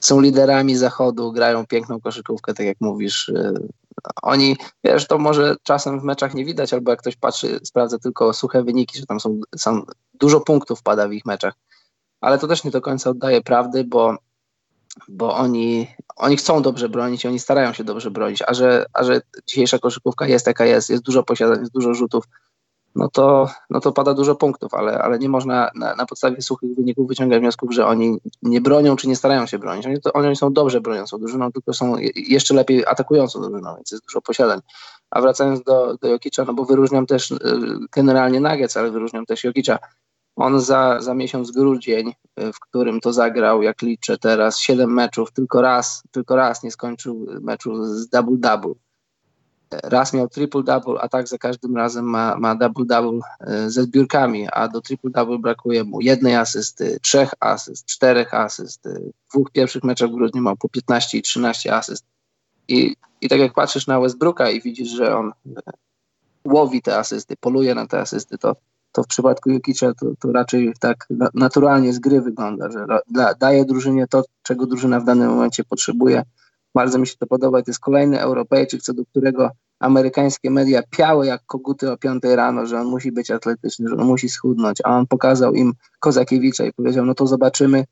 są liderami zachodu, grają piękną koszykówkę, tak jak mówisz. E, oni, wiesz, to może czasem w meczach nie widać, albo jak ktoś patrzy, sprawdza tylko suche wyniki, że tam są, są dużo punktów pada w ich meczach, ale to też nie do końca oddaje prawdy, bo, bo oni, oni chcą dobrze bronić i oni starają się dobrze bronić, a że, a że dzisiejsza koszykówka jest jaka jest, jest dużo posiadań, jest dużo rzutów, no to, no to pada dużo punktów, ale, ale nie można na, na podstawie suchych wyników wyciągać wniosków, że oni nie bronią czy nie starają się bronić. Oni, to, oni są dobrze broniącą drużyną, tylko są jeszcze lepiej atakującą drużyną, więc jest dużo posiadań. A wracając do, do Jokicza, no bo wyróżniam też y, generalnie Nuggets, ale wyróżniam też Jokicza. On za, za miesiąc grudzień, y, w którym to zagrał, jak liczę teraz, 7 meczów, tylko raz, tylko raz nie skończył meczu z double-double raz miał triple-double, a tak za każdym razem ma, ma double-double e, ze zbiórkami, a do triple-double brakuje mu jednej asysty, trzech asyst, czterech asyst. W dwóch pierwszych meczach w grudniu ma po 15 i 13 asyst. I, I tak jak patrzysz na Westbrooka i widzisz, że on e, łowi te asysty, poluje na te asysty, to, to w przypadku Jukicza to, to raczej tak naturalnie z gry wygląda, że da, daje drużynie to, czego drużyna w danym momencie potrzebuje. Bardzo mi się to podoba. To jest kolejny Europejczyk, co do którego amerykańskie media piały jak koguty o 5 rano, że on musi być atletyczny, że on musi schudnąć, a on pokazał im Kozakiewicza i powiedział, no to zobaczymy.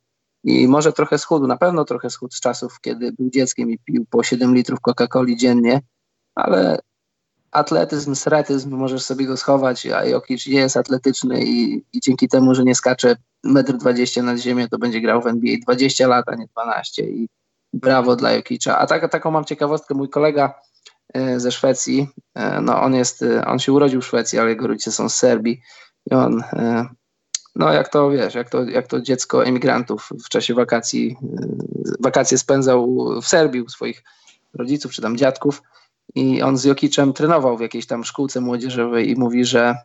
I może trochę schudł, na pewno trochę schudł z czasów, kiedy był dzieckiem i pił po 7 litrów Coca-Coli dziennie, ale atletyzm, sretyzm, możesz sobie go schować, a Jokic jest atletyczny i, i dzięki temu, że nie skacze 1,20 m nad ziemię, to będzie grał w NBA 20 lat, a nie 12 i brawo dla Jokicza. A tak, taką mam ciekawostkę, mój kolega E, ze Szwecji. E, no on jest, e, on się urodził w Szwecji, ale jego rodzice są z Serbii i on, no jak to wiesz, jak to, jak to dziecko emigrantów w czasie wakacji, wakacje spędzał w Serbii u swoich rodziców czy tam dziadków i on z Jokiczem trenował w jakiejś tam szkółce młodzieżowej i mówi, że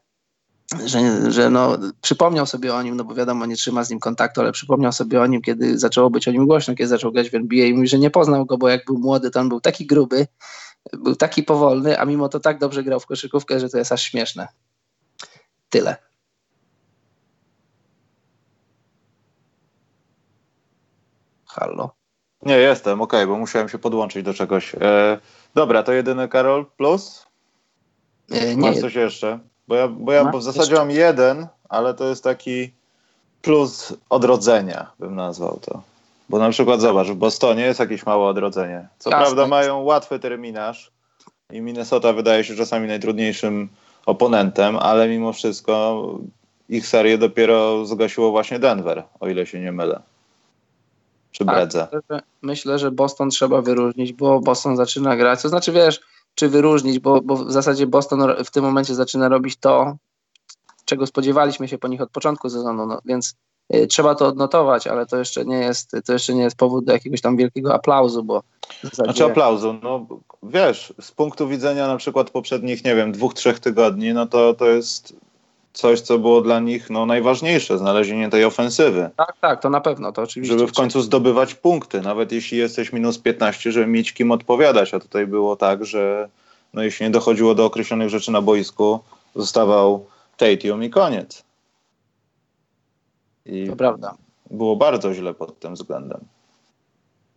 że, że no, przypomniał sobie o nim, no bo wiadomo, nie trzyma z nim kontaktu, ale przypomniał sobie o nim, kiedy zaczęło być o nim głośno, kiedy zaczął grać w NBA i mówi, że nie poznał go, bo jak był młody, to on był taki gruby, był taki powolny, a mimo to tak dobrze grał w koszykówkę, że to jest aż śmieszne. Tyle. Halo. Nie, jestem, okej, okay, bo musiałem się podłączyć do czegoś. E, dobra, to jedyny Karol plus? E, nie. Masz coś jeszcze? Bo ja, bo ja bo w zasadzie mam jeden, ale to jest taki plus odrodzenia, bym nazwał to. Bo na przykład zobacz, w Bostonie jest jakieś małe odrodzenie. Co Jasne. prawda mają łatwy terminarz i Minnesota wydaje się czasami najtrudniejszym oponentem, ale mimo wszystko ich serię dopiero zgasiło właśnie Denver, o ile się nie mylę. Czy tak? Myślę, że Boston trzeba wyróżnić, bo Boston zaczyna grać. To znaczy, wiesz, czy wyróżnić, bo, bo w zasadzie Boston w tym momencie zaczyna robić to, czego spodziewaliśmy się po nich od początku sezonu, no, więc Y, trzeba to odnotować, ale to jeszcze nie jest, to jeszcze nie jest powód do jakiegoś tam wielkiego aplauzu, bo zasadzie... Znaczy aplauzu, no wiesz, z punktu widzenia na przykład poprzednich, nie wiem, dwóch, trzech tygodni, no to to jest coś, co było dla nich no, najważniejsze, znalezienie tej ofensywy. Tak, tak, to na pewno, to oczywiście. Żeby w końcu zdobywać punkty, nawet jeśli jesteś minus 15, żeby mieć kim odpowiadać, a tutaj było tak, że no, jeśli nie dochodziło do określonych rzeczy na boisku, zostawał Tatium i koniec. I to prawda. Było bardzo źle pod tym względem.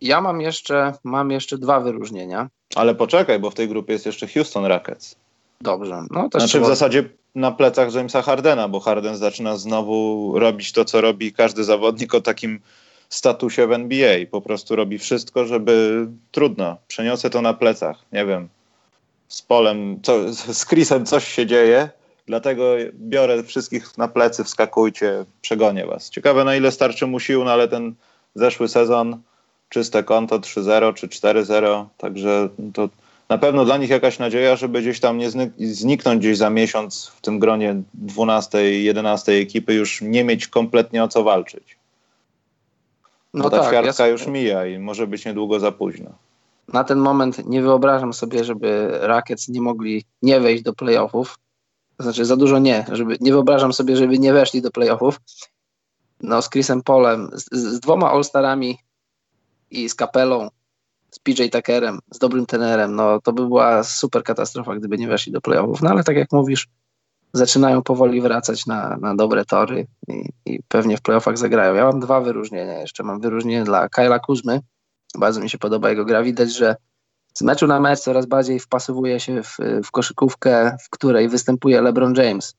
Ja mam jeszcze, mam jeszcze dwa wyróżnienia. Ale poczekaj, bo w tej grupie jest jeszcze Houston Rockets. Dobrze. No, to znaczy trzeba... w zasadzie na plecach Jamesa Hardena, bo Harden zaczyna znowu robić to, co robi każdy zawodnik o takim statusie w NBA. Po prostu robi wszystko, żeby trudno. Przeniosę to na plecach. Nie wiem. Z Polem, co, z Chrisem coś się dzieje Dlatego biorę wszystkich na plecy, wskakujcie, przegonię was. Ciekawe na ile starczy mu sił, no ale ten zeszły sezon, czyste konto 3-0 czy 4-0, także to na pewno dla nich jakaś nadzieja, żeby gdzieś tam nie zniknąć gdzieś za miesiąc w tym gronie 12-11 ekipy, już nie mieć kompletnie o co walczyć. No Bo ta tak, ćwiartka ja... już mija i może być niedługo za późno. Na ten moment nie wyobrażam sobie, żeby Rakiec nie mogli nie wejść do playoffów to znaczy za dużo nie, żeby, nie wyobrażam sobie, żeby nie weszli do playoffów. No z Chrisem Polem, z, z dwoma All-Starami i z Kapelą, z PJ Tuckerem, z dobrym tenerem, no to by była super katastrofa, gdyby nie weszli do playoffów. No ale tak jak mówisz, zaczynają powoli wracać na, na dobre tory i, i pewnie w playoffach zagrają. Ja mam dwa wyróżnienia jeszcze. Mam wyróżnienie dla Kyla Kuzmy. Bardzo mi się podoba jego gra. Widać, że z meczu na mecz coraz bardziej wpasowuje się w, w koszykówkę, w której występuje LeBron James.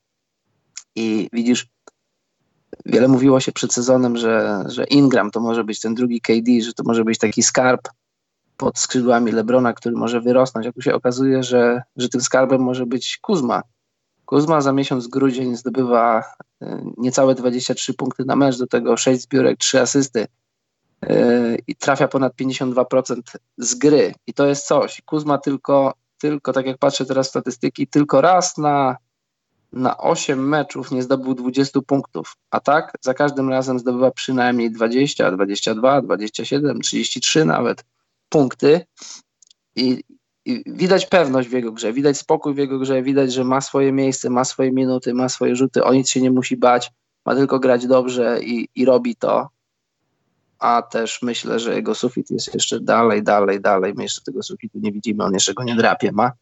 I widzisz, wiele mówiło się przed sezonem, że, że Ingram to może być ten drugi KD, że to może być taki skarb pod skrzydłami Lebrona, który może wyrosnąć. A tu się okazuje, że, że tym skarbem może być Kuzma. Kuzma za miesiąc grudzień zdobywa e, niecałe 23 punkty na mecz, do tego 6 zbiórek, 3 asysty e, i trafia ponad 52% z gry. I to jest coś. Kuzma tylko, tylko tak jak patrzę teraz w statystyki, tylko raz na, na 8 meczów nie zdobył 20 punktów. A tak za każdym razem zdobywa przynajmniej 20, 22, 27, 33 nawet punkty. I, i widać pewność w jego grze, widać spokój w jego grze, widać, że ma swoje miejsce, ma swoje minuty, ma swoje rzuty, o nic się nie musi bać, ma tylko grać dobrze i, i robi to. A też myślę, że jego sufit jest jeszcze dalej, dalej, dalej. My jeszcze tego sufitu nie widzimy, on jeszcze go nie drapie. Ma,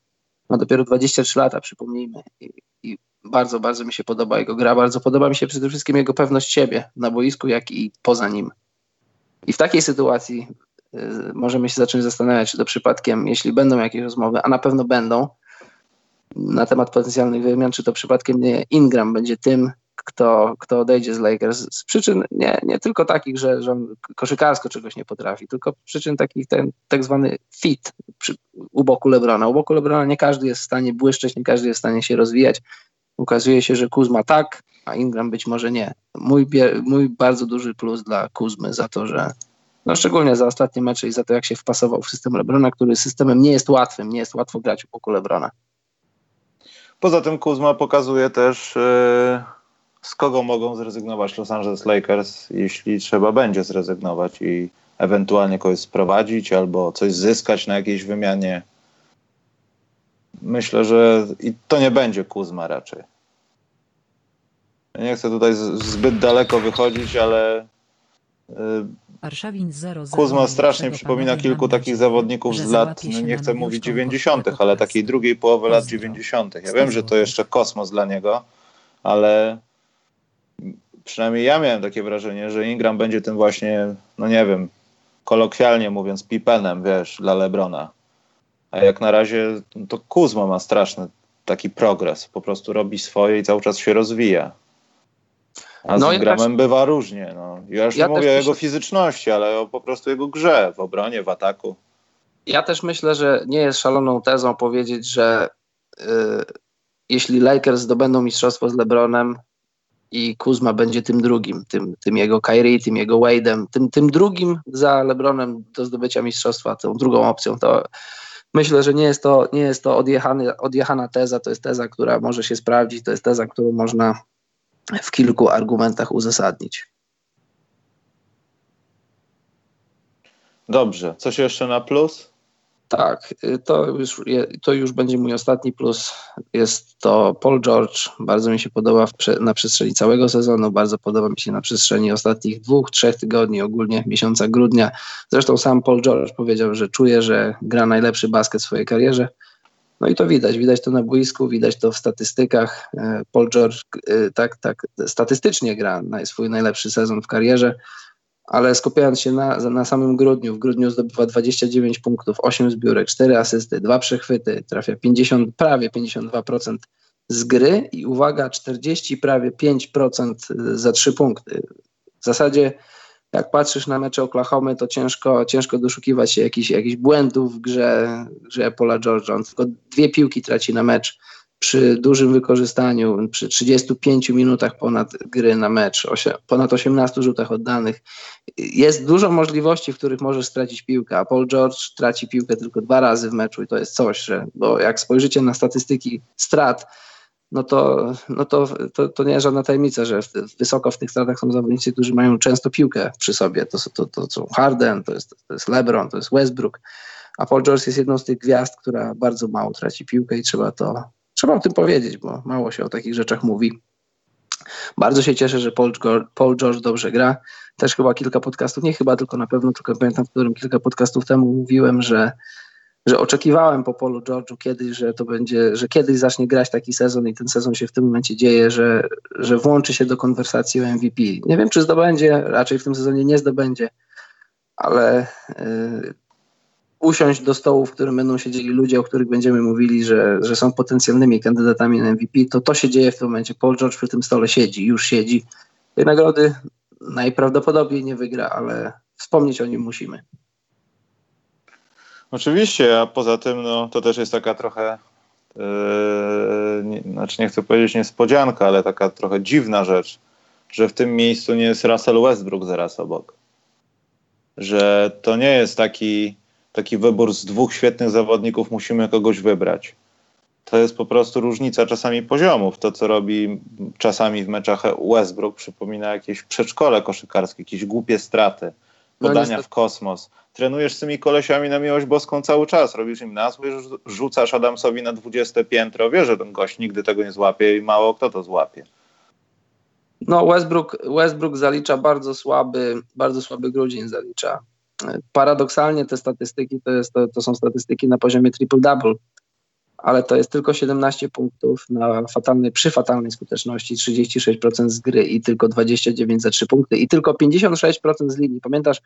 ma dopiero 23 lata, przypomnijmy. I, I bardzo, bardzo mi się podoba jego gra. Bardzo podoba mi się przede wszystkim jego pewność siebie na boisku, jak i poza nim. I w takiej sytuacji możemy się zacząć zastanawiać, czy to przypadkiem, jeśli będą jakieś rozmowy, a na pewno będą, na temat potencjalnych wymian, czy to przypadkiem nie Ingram będzie tym, kto, kto odejdzie z Lakers z przyczyn nie, nie tylko takich, że, że on koszykarsko czegoś nie potrafi, tylko przyczyn takich ten tak zwany fit przy, u boku Lebrona. U boku Lebrona nie każdy jest w stanie błyszczeć, nie każdy jest w stanie się rozwijać. Ukazuje się, że Kuzma tak, a Ingram być może nie. Mój, mój bardzo duży plus dla Kuzmy za to, że no szczególnie za ostatnie mecze i za to, jak się wpasował w system Lebrona, który systemem nie jest łatwym, nie jest łatwo grać u boku Lebrona. Poza tym Kuzma pokazuje też, yy, z kogo mogą zrezygnować Los Angeles Lakers, jeśli trzeba będzie zrezygnować i ewentualnie kogoś sprowadzić albo coś zyskać na jakiejś wymianie. Myślę, że i to nie będzie Kuzma raczej. Nie chcę tutaj zbyt daleko wychodzić, ale 0, Kuzma strasznie przypomina kilku takich zawodników z lat, no nie chcę mówić 90., ale takiej drugiej połowy lat 90. Ja wiem, że to jeszcze kosmos dla niego, ale przynajmniej ja miałem takie wrażenie, że Ingram będzie tym właśnie, no nie wiem, kolokwialnie mówiąc, pipenem, wiesz, dla Lebrona. A jak na razie to Kuzma ma straszny taki progres. Po prostu robi swoje i cały czas się rozwija. A no, z Gramem bywa różnie. No. Ja już ja nie mówię o jego fizyczności, ale o po prostu jego grze w obronie, w ataku. Ja też myślę, że nie jest szaloną tezą powiedzieć, że y, jeśli Lakers zdobędą mistrzostwo z LeBronem i Kuzma będzie tym drugim, tym, tym jego Kyrie, tym jego Wade'em, tym, tym drugim za LeBronem do zdobycia mistrzostwa, tą drugą opcją, to myślę, że nie jest to, nie jest to odjechany, odjechana teza, to jest teza, która może się sprawdzić, to jest teza, którą można w kilku argumentach uzasadnić. Dobrze. Coś jeszcze na plus? Tak, to już, to już będzie mój ostatni plus. Jest to Paul George. Bardzo mi się podoba na przestrzeni całego sezonu, bardzo podoba mi się na przestrzeni ostatnich dwóch, trzech tygodni, ogólnie miesiąca grudnia. Zresztą sam Paul George powiedział, że czuje, że gra najlepszy basket w swojej karierze. No i to widać, widać to na boisku, widać to w statystykach. E, Paul George e, tak, tak statystycznie gra swój najlepszy sezon w karierze, ale skupiając się na, na samym grudniu, w grudniu zdobywa 29 punktów, 8 zbiórek, 4 asysty, 2 przechwyty, trafia 50, prawie 52% z gry i uwaga, 40 prawie 5% za 3 punkty. W zasadzie jak patrzysz na mecze Oklahomy, to ciężko, ciężko doszukiwać się jakichś, jakichś błędów w grze, grze Paula George'a. On tylko dwie piłki traci na mecz przy dużym wykorzystaniu, przy 35 minutach ponad gry na mecz, ponad 18 rzutach oddanych. Jest dużo możliwości, w których możesz stracić piłkę, a Paul George traci piłkę tylko dwa razy w meczu i to jest coś, że, bo jak spojrzycie na statystyki strat, no to, no to, to, to nie żadna tajemnica, że w, wysoko w tych stratach są zawodnicy, którzy mają często piłkę przy sobie. To, to, to, są Harden, to jest, to jest LeBron, to jest Westbrook, a Paul George jest jedną z tych gwiazd, która bardzo mało traci piłkę i trzeba to, trzeba o tym powiedzieć, bo mało się o takich rzeczach mówi. Bardzo się cieszę, że Paul, Paul George dobrze gra. Też chyba kilka podcastów, nie chyba, tylko na pewno, tylko pamiętam, w którym kilka podcastów temu mówiłem, że że oczekiwałem po Polu George'u kiedyś, że to będzie, że kiedyś zacznie grać taki sezon i ten sezon się w tym momencie dzieje, że, że włączy się do konwersacji o MVP. Nie wiem, czy zdobędzie, raczej w tym sezonie nie zdobędzie, ale yy, usiąść do stołu, w którym będą siedzieli ludzie, o których będziemy mówili, że, że są potencjalnymi kandydatami na MVP, to to się dzieje w tym momencie. Paul George przy tym stole siedzi, już siedzi. Tej nagrody najprawdopodobniej nie wygra, ale wspomnieć o nim musimy. Oczywiście, a poza tym no, to też jest taka trochę, yy, nie, znaczy nie chcę powiedzieć niespodzianka, ale taka trochę dziwna rzecz, że w tym miejscu nie jest Russell Westbrook zaraz obok. Że to nie jest taki, taki wybór z dwóch świetnych zawodników, musimy kogoś wybrać. To jest po prostu różnica czasami poziomów. To, co robi czasami w meczach Westbrook, przypomina jakieś przedszkole koszykarskie, jakieś głupie straty, no podania no w kosmos. Trenujesz z tymi kolesiami na miłość boską cały czas, robisz im nazwy, rzucasz Adamsowi na 20 piętro. Wiesz, że ten gość nigdy tego nie złapie i mało kto to złapie. No Westbrook, Westbrook zalicza bardzo słaby, bardzo słaby grudzień zalicza. Paradoksalnie te statystyki to, jest, to, to są statystyki na poziomie triple-double, ale to jest tylko 17 punktów na fatalnej, przy fatalnej skuteczności, 36% z gry i tylko 29 za 3 punkty i tylko 56% z linii. Pamiętasz,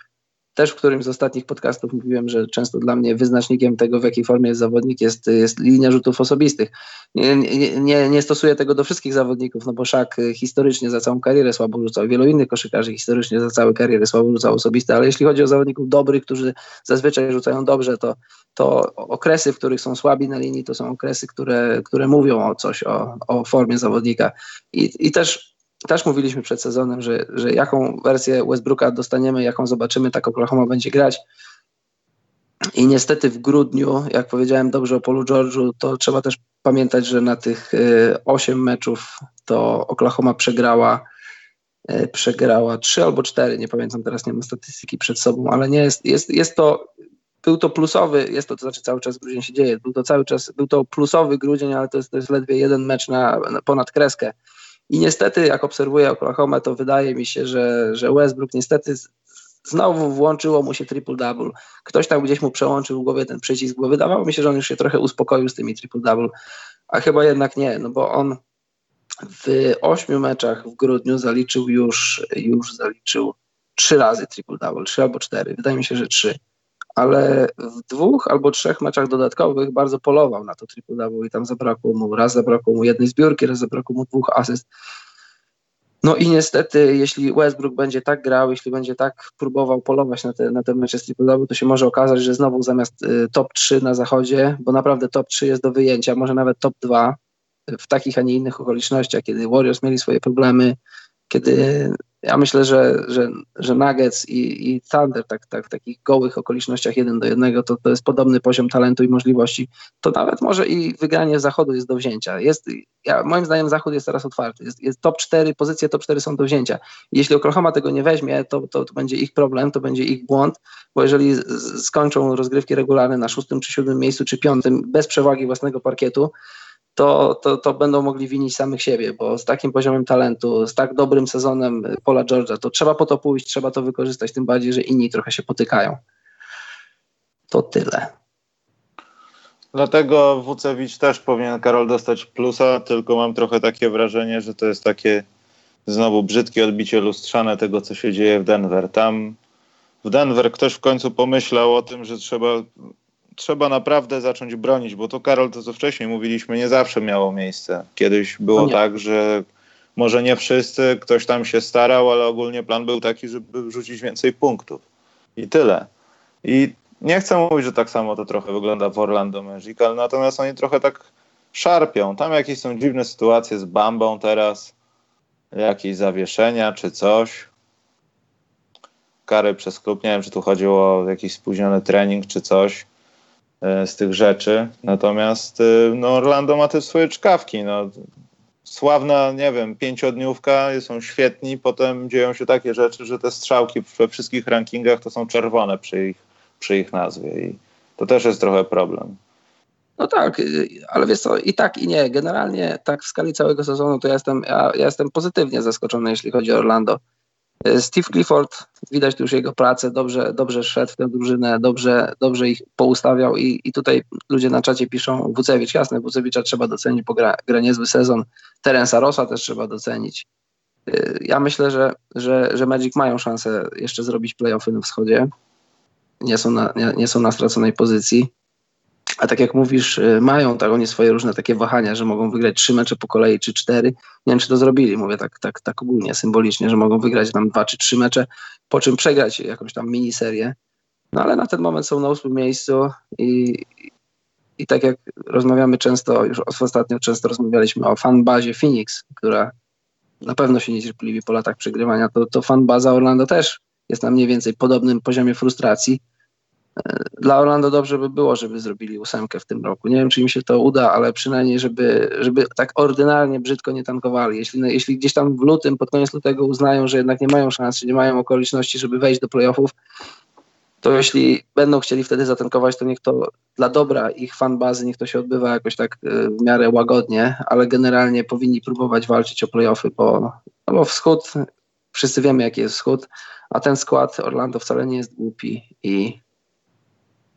też w którymś z ostatnich podcastów mówiłem, że często dla mnie wyznacznikiem tego, w jakiej formie jest zawodnik, jest, jest linia rzutów osobistych. Nie, nie, nie, nie stosuję tego do wszystkich zawodników, no bo Szak historycznie za całą karierę słabo rzucał, wielu innych koszykarzy historycznie za całą karierę słabo rzucał osobiste, ale jeśli chodzi o zawodników dobrych, którzy zazwyczaj rzucają dobrze, to, to okresy, w których są słabi na linii, to są okresy, które, które mówią o coś, o, o formie zawodnika. I, i też też mówiliśmy przed sezonem, że, że jaką wersję Westbrooka dostaniemy, jaką zobaczymy, tak Oklahoma będzie grać. I niestety w grudniu, jak powiedziałem dobrze o Polu George'u, to trzeba też pamiętać, że na tych 8 y, meczów to Oklahoma przegrała y, przegrała 3 albo 4, nie pamiętam teraz, nie mam statystyki przed sobą, ale nie jest, jest, jest to był to plusowy, jest to, to znaczy cały czas grudzień się dzieje, był to cały czas, był to plusowy grudzień, ale to jest, to jest ledwie jeden mecz na, na ponad kreskę i niestety, jak obserwuję Oklahoma, to wydaje mi się, że, że Westbrook niestety znowu włączyło mu się triple-double. Ktoś tam gdzieś mu przełączył w głowie ten przycisk, bo wydawało mi się, że on już się trochę uspokoił z tymi triple-double, a chyba jednak nie, no bo on w ośmiu meczach w grudniu zaliczył już, już zaliczył trzy razy triple-double, trzy albo cztery, wydaje mi się, że trzy ale w dwóch albo trzech meczach dodatkowych bardzo polował na to triple double i tam zabrakło mu, raz zabrakło mu jednej zbiórki, raz zabrakło mu dwóch asyst. No i niestety, jeśli Westbrook będzie tak grał, jeśli będzie tak próbował polować na te, na te mecze z triple to się może okazać, że znowu zamiast y, top 3 na zachodzie, bo naprawdę top 3 jest do wyjęcia, może nawet top 2 w takich, a nie innych okolicznościach, kiedy Warriors mieli swoje problemy, kiedy ja myślę, że, że, że Nuggets i, i Thunder tak, tak, w takich gołych okolicznościach jeden do jednego to, to jest podobny poziom talentu i możliwości. To nawet może i wygranie zachodu jest do wzięcia. Jest, ja, moim zdaniem zachód jest teraz otwarty. Jest, jest top 4, pozycje top 4 są do wzięcia. Jeśli Oklahoma tego nie weźmie, to, to, to będzie ich problem, to będzie ich błąd, bo jeżeli skończą rozgrywki regularne na szóstym czy siódmym miejscu czy piątym bez przewagi własnego parkietu, to, to, to będą mogli winić samych siebie, bo z takim poziomem talentu, z tak dobrym sezonem Pola George'a, to trzeba po to pójść, trzeba to wykorzystać, tym bardziej, że inni trochę się potykają. To tyle. Dlatego Wucewicz też powinien Karol dostać plusa, tylko mam trochę takie wrażenie, że to jest takie znowu brzydkie odbicie lustrzane tego, co się dzieje w Denver. Tam w Denver ktoś w końcu pomyślał o tym, że trzeba trzeba naprawdę zacząć bronić, bo to Karol, to co wcześniej mówiliśmy, nie zawsze miało miejsce. Kiedyś było tak, że może nie wszyscy, ktoś tam się starał, ale ogólnie plan był taki, żeby wrzucić więcej punktów. I tyle. I nie chcę mówić, że tak samo to trochę wygląda w Orlando Magic, ale natomiast oni trochę tak szarpią. Tam jakieś są dziwne sytuacje z Bambą teraz, jakieś zawieszenia czy coś. Kary przez klub, nie wiem, czy tu chodziło o jakiś spóźniony trening czy coś. E, z tych rzeczy. Natomiast e, no, Orlando ma też swoje czkawki. No. Sławna, nie wiem, pięciodniówka, są świetni, potem dzieją się takie rzeczy, że te strzałki we wszystkich rankingach to są czerwone przy ich, przy ich nazwie i to też jest trochę problem. No tak, y, ale wiesz co, i tak i nie. Generalnie tak w skali całego sezonu to ja jestem, ja, ja jestem pozytywnie zaskoczony, jeśli chodzi o Orlando. Steve Clifford, widać tu już jego pracę, dobrze, dobrze szedł w tę drużynę, dobrze, dobrze ich poustawiał i, i tutaj ludzie na czacie piszą Wucewicz, jasne, Wucewicza trzeba docenić, bo gra, gra niezły sezon, Terensa Rosa też trzeba docenić. E, ja myślę, że, że, że Magic mają szansę jeszcze zrobić playoffy na wschodzie. nie są na, nie, nie są na straconej pozycji. A tak jak mówisz, y, mają tak oni swoje różne takie wahania, że mogą wygrać trzy mecze po kolei czy cztery. Nie wiem, czy to zrobili, mówię tak, tak, tak ogólnie, symbolicznie, że mogą wygrać tam dwa czy trzy mecze, po czym przegrać jakąś tam miniserię. No ale na ten moment są na ósmym miejscu i, i tak jak rozmawiamy często, już ostatnio często rozmawialiśmy o fanbazie Phoenix, która na pewno się niecierpliwi po latach przegrywania, to, to fanbaza Orlando też jest na mniej więcej podobnym poziomie frustracji. Dla Orlando dobrze by było, żeby zrobili ósemkę w tym roku. Nie wiem, czy im się to uda, ale przynajmniej, żeby, żeby tak ordynarnie brzydko nie tankowali. Jeśli, jeśli gdzieś tam w lutym, pod koniec lutego uznają, że jednak nie mają szans, czy nie mają okoliczności, żeby wejść do playoffów, to jeśli będą chcieli wtedy zatankować, to niech to dla dobra ich fanbazy, niech to się odbywa jakoś tak e, w miarę łagodnie, ale generalnie powinni próbować walczyć o playoffy, bo, no bo wschód, wszyscy wiemy jaki jest wschód, a ten skład Orlando wcale nie jest głupi i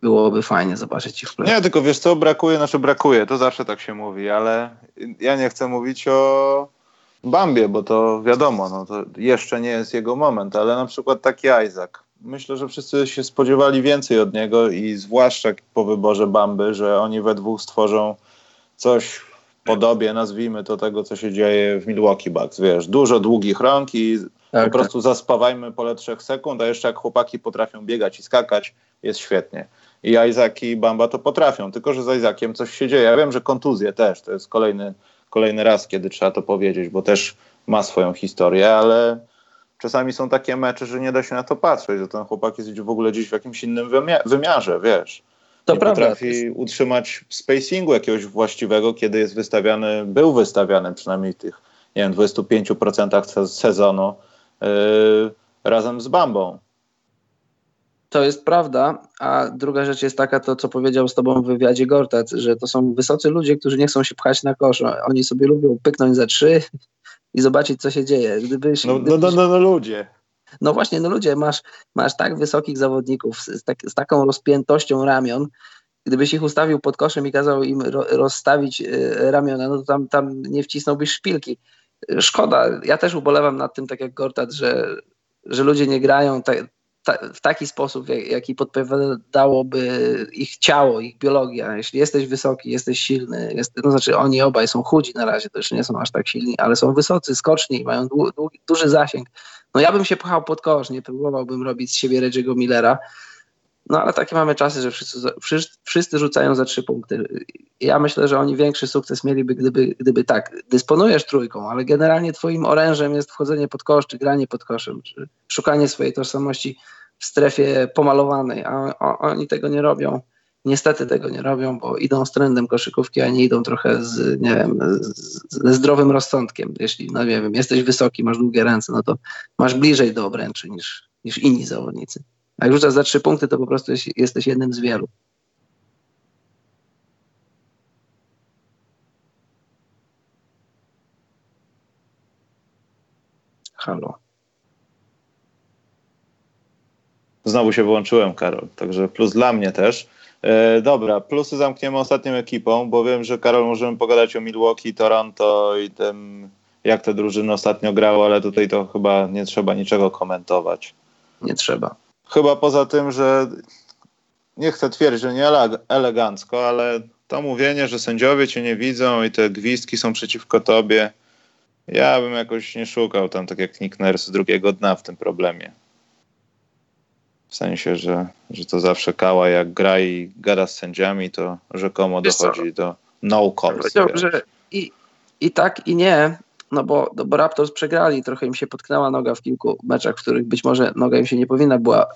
byłoby fajnie zobaczyć ich w playoffach. Nie, tylko wiesz co, brakuje, znaczy brakuje, to zawsze tak się mówi, ale ja nie chcę mówić o Bambie, bo to wiadomo, no to jeszcze nie jest jego moment, ale na przykład taki Isaac. Myślę, że wszyscy się spodziewali więcej od niego i zwłaszcza po wyborze Bamby, że oni we dwóch stworzą coś podobie, nazwijmy to tego, co się dzieje w Milwaukee Bucks. Wiesz, dużo długich rąk i tak, po prostu tak. zaspawajmy pole trzech sekund, a jeszcze jak chłopaki potrafią biegać i skakać, jest świetnie. I Isaac i Bamba to potrafią, tylko że z Isaaciem coś się dzieje. Ja wiem, że kontuzje też, to jest kolejny, kolejny raz, kiedy trzeba to powiedzieć, bo też ma swoją historię, ale czasami są takie mecze, że nie da się na to patrzeć, że ten chłopak jest w ogóle gdzieś w jakimś innym wymiarze, wiesz. To nie prawda. potrafi utrzymać spacingu jakiegoś właściwego, kiedy jest wystawiany, był wystawiany przynajmniej w tych, nie wiem, 25% sezonu yy, razem z Bambą. To jest prawda, a druga rzecz jest taka, to co powiedział z tobą w wywiadzie Gortat, że to są wysocy ludzie, którzy nie chcą się pchać na kosz. Oni sobie lubią pyknąć za trzy i zobaczyć, co się dzieje. Gdybyś, no, gdybyś... no, no, no, no ludzie. No właśnie, no ludzie, masz, masz tak wysokich zawodników z, tak, z taką rozpiętością ramion, gdybyś ich ustawił pod koszem i kazał im ro, rozstawić y, ramiona, no to tam, tam nie wcisnąłbyś szpilki. Szkoda, ja też ubolewam nad tym, tak jak Gortat, że, że ludzie nie grają tak, ta, w taki sposób, jak, jaki podpowiadałoby ich ciało, ich biologia. Jeśli jesteś wysoki, jesteś silny, jest, no znaczy oni obaj są chudzi na razie, to jeszcze nie są aż tak silni, ale są wysocy, skoczni, mają dłu, dłu, duży zasięg. No ja bym się pchał pod kosz, nie próbowałbym robić z siebie Reggie'ego Millera, no ale takie mamy czasy, że wszyscy, wszyscy rzucają za trzy punkty. Ja myślę, że oni większy sukces mieliby, gdyby, gdyby tak, dysponujesz trójką, ale generalnie twoim orężem jest wchodzenie pod kosz, czy granie pod koszem, czy szukanie swojej tożsamości w strefie pomalowanej, a, oni tego nie robią. Niestety tego nie robią, bo idą z trendem koszykówki, a nie idą trochę z, nie wiem, ze zdrowym rozsądkiem. Jeśli, no nie wiem, jesteś wysoki, masz długie ręce, no to masz bliżej do obręczy niż, niż inni zawodnicy. A jak rzucasz za trzy punkty, to po prostu jesteś jednym z wielu. Halo. Znowu się wyłączyłem, Karol, także plus dla mnie też. E, dobra, plusy zamkniemy ostatnią ekipą, bo wiem, że Karol możemy pogadać o Milwaukee, Toronto i tym, jak te drużyny ostatnio grały, ale tutaj to chyba nie trzeba niczego komentować. Nie trzeba. Chyba poza tym, że nie chcę twierdzić, że nie elegancko, ale to mówienie, że sędziowie cię nie widzą i te gwizdki są przeciwko tobie, ja bym jakoś nie szukał tam, tak jak Nick Nurse, drugiego dna w tym problemie. W sensie, że, że to zawsze kała jak gra i gada z sędziami, to rzekomo dochodzi do no calls. Że i, I tak, i nie, no bo, no bo Raptors przegrali, trochę im się potknęła noga w kilku meczach, w których być może noga im się nie powinna była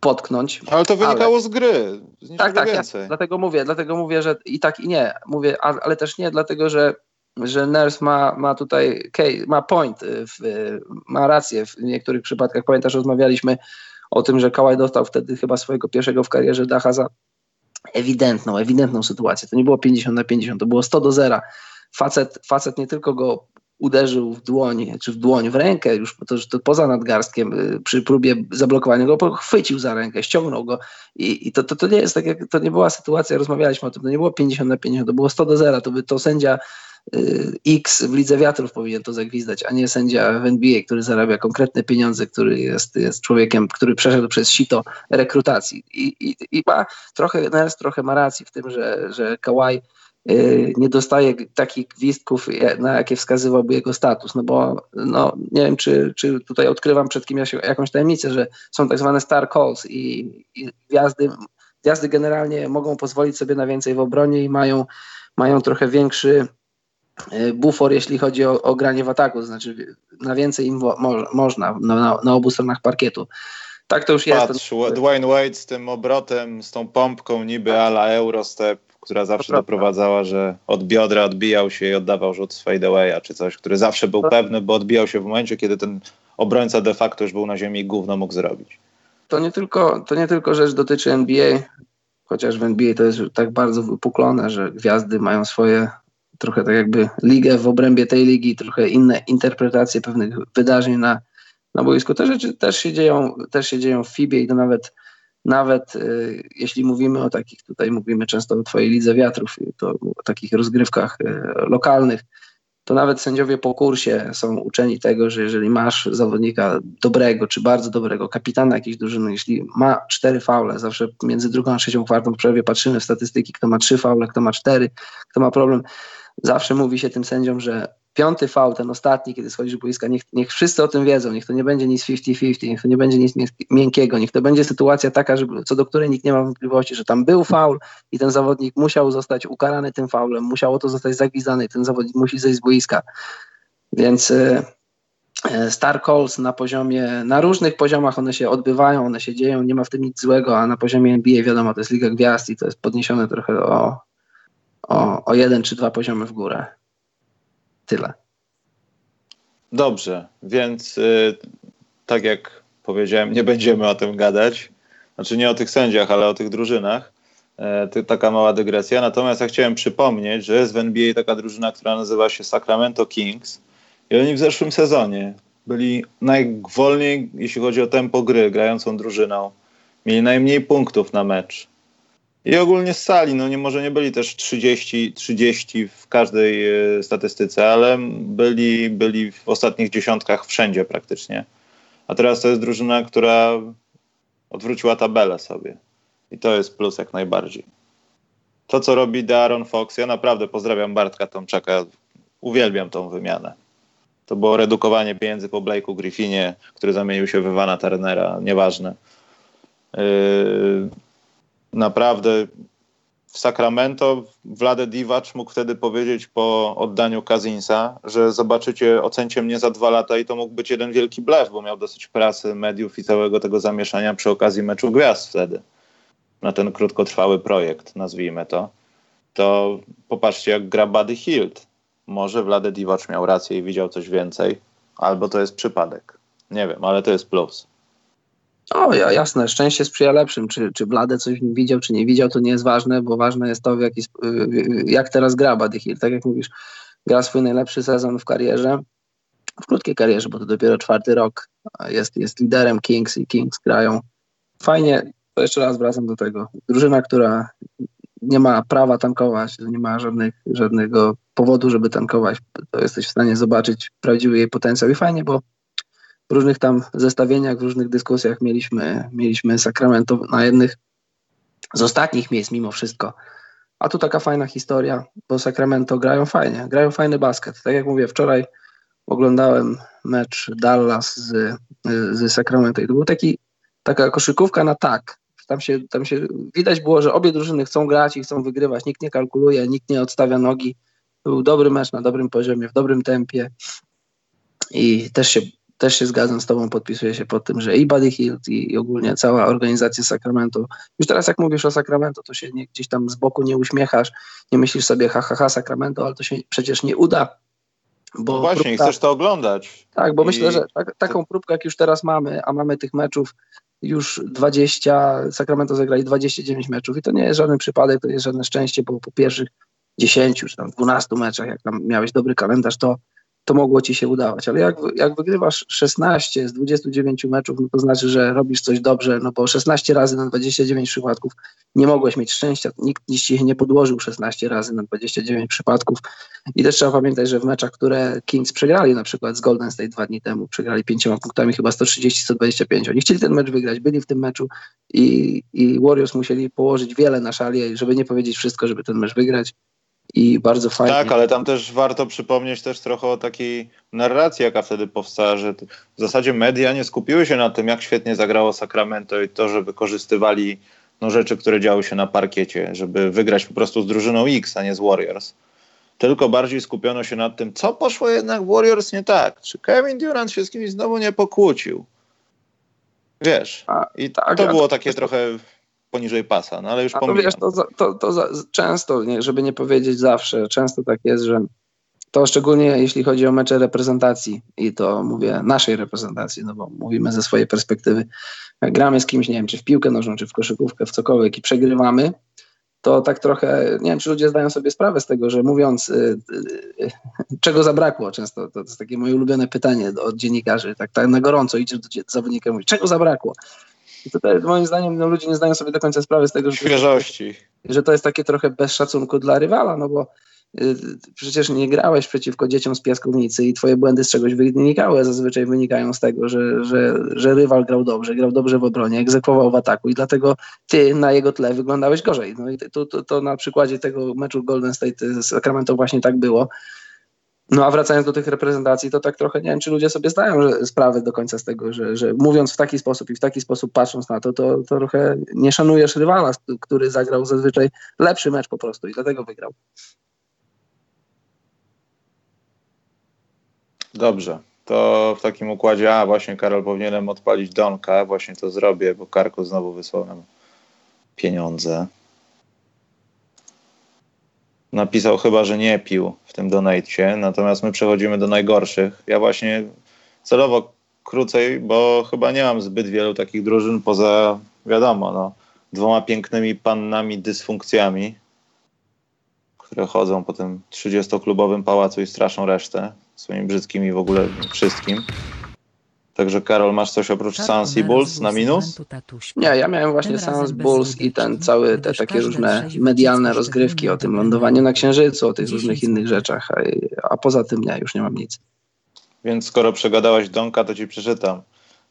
potknąć. Ale to wynikało ale... z gry. Z tak, tak, więcej. Ja, dlatego mówię, dlatego mówię, że i tak i nie. Mówię, ale też nie, dlatego że że Nurse ma, ma tutaj ma point, w, ma rację w niektórych przypadkach. Pamiętasz, rozmawialiśmy o tym, że Kałaj dostał wtedy chyba swojego pierwszego w karierze dacha za ewidentną, ewidentną sytuację. To nie było 50 na 50, to było 100 do 0. Facet, facet nie tylko go uderzył w dłoń, czy w dłoń, w rękę, już to, to poza nadgarstkiem, y, przy próbie zablokowania go, chwycił za rękę, ściągnął go i, i to, to, to nie jest tak, jak to nie była sytuacja, rozmawialiśmy o tym, to nie było 50 na 50, to było 100 do 0, to by to sędzia y, X w Lidze Wiatrów powinien to zagwizdać, a nie sędzia w NBA, który zarabia konkretne pieniądze, który jest, jest człowiekiem, który przeszedł przez sito rekrutacji. I, i, i ma trochę, Nels trochę ma racji w tym, że, że Kawhi Y, nie dostaje takich gwizdków, na jakie wskazywałby jego status, no bo no, nie wiem, czy, czy tutaj odkrywam przed kim jakąś tajemnicę, że są tak zwane star calls i, i gwiazdy, gwiazdy generalnie mogą pozwolić sobie na więcej w obronie i mają, mają trochę większy y, bufor, jeśli chodzi o, o granie w ataku, znaczy na więcej im mo, można na, na, obu stronach parkietu. Tak to już jest. Patrz, Dwayne Wade z tym obrotem, z tą pompką niby ala Eurostep, która zawsze doprowadzała, że od biodra odbijał się i oddawał rzut z fadeawaya czy coś, który zawsze był pewny, bo odbijał się w momencie, kiedy ten obrońca de facto już był na ziemi i gówno mógł zrobić. To nie tylko, to nie tylko rzecz dotyczy NBA, chociaż w NBA to jest tak bardzo wypuklone, że gwiazdy mają swoje trochę tak jakby ligę w obrębie tej ligi, trochę inne interpretacje pewnych wydarzeń na, na boisku. Te rzeczy też się dzieją, też się dzieją w FIBie i to nawet nawet y, jeśli mówimy o takich, tutaj mówimy często o Twojej lidze wiatrów, to o takich rozgrywkach y, lokalnych, to nawet sędziowie po kursie są uczeni tego, że jeżeli masz zawodnika dobrego czy bardzo dobrego, kapitana jakiejś drużyny, jeśli ma cztery faule, zawsze między drugą a trzecią kwartą w przerwie patrzymy w statystyki, kto ma trzy faule, kto ma cztery, kto ma problem. Zawsze mówi się tym sędziom, że piąty fał, ten ostatni, kiedy schodzisz z boiska, niech, niech wszyscy o tym wiedzą, niech to nie będzie nic 50-50, niech to nie będzie nic miękkiego, niech to będzie sytuacja taka, że, co do której nikt nie ma wątpliwości, że tam był faul i ten zawodnik musiał zostać ukarany tym faulem, musiało to zostać zagwizdane i ten zawodnik musi zejść z boiska. Więc y, y, Star Calls na poziomie, na różnych poziomach one się odbywają, one się dzieją, nie ma w tym nic złego, a na poziomie NBA wiadomo, to jest Liga Gwiazd i to jest podniesione trochę o, o, o jeden czy dwa poziomy w górę. Tyle. Dobrze, więc y, tak jak powiedziałem, nie będziemy o tym gadać. Znaczy nie o tych sędziach, ale o tych drużynach. Ty, taka mała dygresja. Natomiast ja chciałem przypomnieć, że jest w NBA taka drużyna, która nazywa się Sacramento Kings. I oni w zeszłym sezonie byli najwolniej, jeśli chodzi o tempo gry, grającą drużyną. Mieli najmniej punktów na mecz. I ogólnie z sali, no nie, może nie byli też 30, 30 w każdej e, statystyce, ale byli, byli w ostatnich dziesiątkach wszędzie praktycznie. A teraz to jest drużyna, która odwróciła tabelę sobie. I to jest plus jak najbardziej. To, co robi Darren Fox, ja naprawdę pozdrawiam Bartka Tomczaka. Uwielbiam tą wymianę. To było redukowanie pieniędzy po Blake'u Griffinie, który zamienił się w Ivana Turnera, nieważne. Yy, naprawdę w Sacramento Vlade Divac mógł wtedy powiedzieć po oddaniu Kazinsa, że zobaczycie, ocencie mnie za dwa lata i to mógł być jeden wielki blef, bo miał dosyć prasy, mediów i całego tego zamieszania przy okazji meczu gwiazd wtedy. Na ten krótkotrwały projekt, nazwijmy to. To popatrzcie, jak gra Buddy Hilt. Może Vlade Divac miał rację i widział coś więcej, albo to jest przypadek. Nie wiem, ale to jest plus. O, ja, jasne, szczęście sprzyja lepszym. Czy, czy Blade coś widział, czy nie widział, to nie jest ważne, bo ważne jest to, w jaki, jak teraz gra Buddy Hill. Tak jak mówisz, gra swój najlepszy sezon w karierze, w krótkiej karierze, bo to dopiero czwarty rok. Jest, jest liderem Kings i Kings grają. Fajnie, to jeszcze raz wracam do tego. Drużyna, która nie ma prawa tankować, nie ma żadnych, żadnego powodu, żeby tankować, to jesteś w stanie zobaczyć prawdziwy jej potencjał i fajnie, bo w różnych tam zestawieniach, w różnych dyskusjach mieliśmy, mieliśmy Sacramento na jednych z ostatnich miejsc mimo wszystko. A tu taka fajna historia, bo Sacramento grają fajnie, grają fajny basket. Tak jak mówię, wczoraj oglądałem mecz Dallas z, z Sacramento i to był taki, taka koszykówka na tak. Tam się, tam się widać było, że obie drużyny chcą grać i chcą wygrywać. Nikt nie kalkuluje, nikt nie odstawia nogi. Był dobry mecz na dobrym poziomie, w dobrym tempie. I też się też się zgadzam z Tobą, podpisuję się pod tym, że i Buddy Hilt i, i ogólnie cała organizacja Sacramento, już teraz jak mówisz o Sacramento, to się nie, gdzieś tam z boku nie uśmiechasz, nie myślisz sobie ha, ha, ha Sacramento, ale to się przecież nie uda. Bo no właśnie, próbka, chcesz to oglądać. Tak, bo I... myślę, że tak, taką próbkę jak już teraz mamy, a mamy tych meczów już 20, Sacramento zagrali 29 meczów i to nie jest żaden przypadek, to jest żadne szczęście, bo po pierwszych 10 czy tam 12 meczach, jak tam miałeś dobry kalendarz, to to mogło ci się udawać. Ale jak, jak wygrywasz 16 z 29 meczów, no to znaczy, że robisz coś dobrze, no bo 16 razy na 29 przypadków nie mogłeś mieć szczęścia. Nikt ci nie podłożył 16 razy na 29 przypadków. I też trzeba pamiętać, że w meczach, które Kings przegrali, na przykład z Golden State dwa dni temu, przegrali pięcioma punktami, chyba 130-125. Oni chcieli ten mecz wygrać, byli w tym meczu i, i Warriors musieli położyć wiele na szali, żeby nie powiedzieć wszystko, żeby ten mecz wygrać i bardzo fajnie. Tak, ale tam też warto przypomnieć też trochę o takiej narracji, jaka wtedy powstała, że w zasadzie media nie skupiły się na tym, jak świetnie zagrało Sacramento i to, że wykorzystywali no, rzeczy, które działy się na parkiecie, żeby wygrać po prostu z drużyną X, a nie z Warriors. Tylko bardziej skupiono się nad tym, co poszło jednak w Warriors nie tak. Czy Kevin Durant się z kimś znowu nie pokłócił? Wiesz, i tak, to było takie trochę poniżej pasa, no ale już pomijam. Wiesz, to, to, to za, często, nie, żeby nie powiedzieć zawsze, często tak jest, że to szczególnie jeśli chodzi o mecze reprezentacji i to mówię naszej reprezentacji, no bo mówimy ze swojej perspektywy, jak gramy z kimś, nie wiem, czy w piłkę nożną, czy w koszykówkę, w cokolwiek i przegrywamy, to tak trochę, nie wiem, czy ludzie zdają sobie sprawę z tego, że mówiąc, y, y, czego zabrakło często, to, jest takie moje ulubione pytanie od dziennikarzy, tak, tak na gorąco idziesz do zawodnika i mówisz, czego zabrakło? I tutaj moim zdaniem no, ludzie nie zdają sobie do końca sprawy z tego, że, Świeżości. że to jest takie trochę bez szacunku dla rywala, no bo y, przecież nie grałeś przeciwko dzieciom z piaskownicy i twoje błędy z czegoś wynikały, zazwyczaj wynikają z tego, że, że, że rywal grał dobrze, grał dobrze w obronie, egzekwował w ataku i dlatego ty na jego tle wyglądałeś gorzej. No i to, to, to na przykładzie tego meczu Golden State z Sacramento właśnie tak było. No a wracając do tych reprezentacji, to tak trochę nie wiem, czy ludzie sobie zdają sprawę do końca z tego, że, że mówiąc w taki sposób i w taki sposób patrząc na to, to, to trochę nie szanujesz rywala, który zagrał zazwyczaj lepszy mecz po prostu i dlatego wygrał. Dobrze. To w takim układzie, a właśnie Karol powinienem odpalić Donka, właśnie to zrobię, bo Karku znowu wysłał nam pieniądze napisał chyba, że nie pił w tym donacie, natomiast my przechodzimy do najgorszych. Ja właśnie celowo krócej, bo chyba nie mam zbyt wielu takich drużyn poza, wiadomo, no, dwoma pięknymi pannami dysfunkcjami, które chodzą po tym 30-klubowym pałacu i straszą resztę swoimi brzydkimi w ogóle wszystkim. Także Karol, masz coś oprócz Sans i Bulls na minus? Nie, ja miałem właśnie Sans, Bulls i ten cały, te takie różne medialne rozgrywki o tym lądowaniu na Księżycu, o tych różnych innych rzeczach, a, a poza tym nie, już nie mam nic. Więc skoro przegadałeś Donka, to ci przeczytam.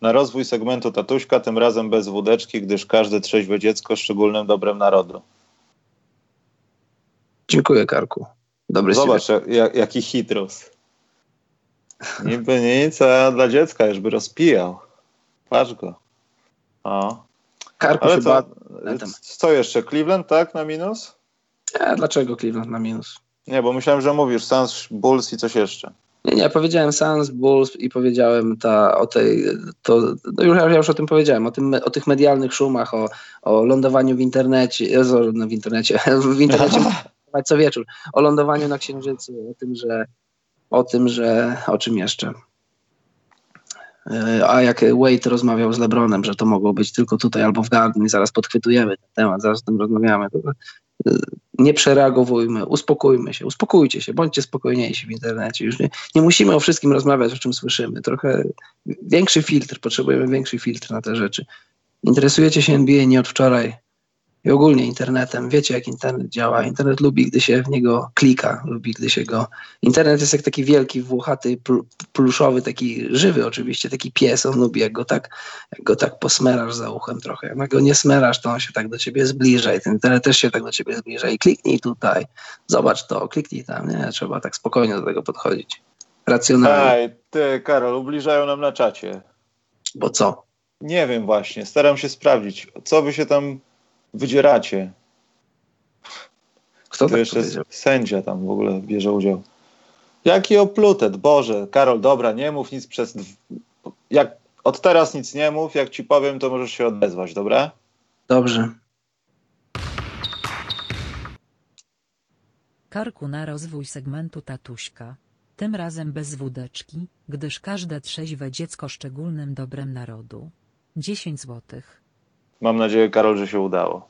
Na rozwój segmentu Tatuśka, tym razem bez wódeczki, gdyż każde trzeźwe dziecko szczególnym dobrem narodu. Dziękuję, Karku. Dobry Zobacz, jak, jaki hitrus. Niby nic, a dla dziecka już by rozpijał. Patrz go. O. Karku Ale co, co jeszcze? Cleveland, tak? Na minus? Nie, dlaczego Cleveland na minus? Nie, bo myślałem, że mówisz Suns, Bulls i coś jeszcze. Nie, nie, powiedziałem Suns, Bulls i powiedziałem ta, o tej, to, no już, ja już o tym powiedziałem, o, tym, o tych medialnych szumach, o, o lądowaniu w internecie, no w internecie, (laughs) w internecie (laughs) co wieczór, o lądowaniu na Księżycu, o tym, że o tym, że o czym jeszcze? E, a jak Wade rozmawiał z LeBronem, że to mogło być tylko tutaj albo w Garden i zaraz podchwytujemy ten temat, zaraz o tym rozmawiamy. E, nie przereagowujmy, uspokójmy się, uspokójcie się, bądźcie spokojniejsi w internecie. Już nie, nie musimy o wszystkim rozmawiać, o czym słyszymy. Trochę większy filtr, potrzebujemy większy filtr na te rzeczy. Interesujecie się NBA nie od wczoraj, i ogólnie internetem. Wiecie, jak internet działa. Internet lubi, gdy się w niego klika, lubi, gdy się go. Internet jest jak taki wielki, włochaty, pluszowy, taki żywy oczywiście, taki pies. On lubi, jak go tak, jak go tak posmerasz za uchem trochę. Jak go nie smerasz, to on się tak do ciebie zbliża i ten internet też się tak do ciebie zbliża. I kliknij tutaj, zobacz to, kliknij tam. Nie, trzeba tak spokojnie do tego podchodzić. Racjonalnie. Ej, ty, Karol, ubliżają nam na czacie. Bo co? Nie wiem właśnie, staram się sprawdzić, co wy się tam wydzieracie. Kto to tak jeszcze powiedział? sędzia tam w ogóle bierze udział. Jaki oplutet, Boże. Karol, dobra, nie mów nic przez... Jak od teraz nic nie mów, jak ci powiem, to możesz się odezwać, dobra? Dobrze. Karku na rozwój segmentu tatuśka. Tym razem bez wódeczki, gdyż każde trzeźwe dziecko szczególnym dobrem narodu. 10 złotych. Mam nadzieję, Karol, że się udało.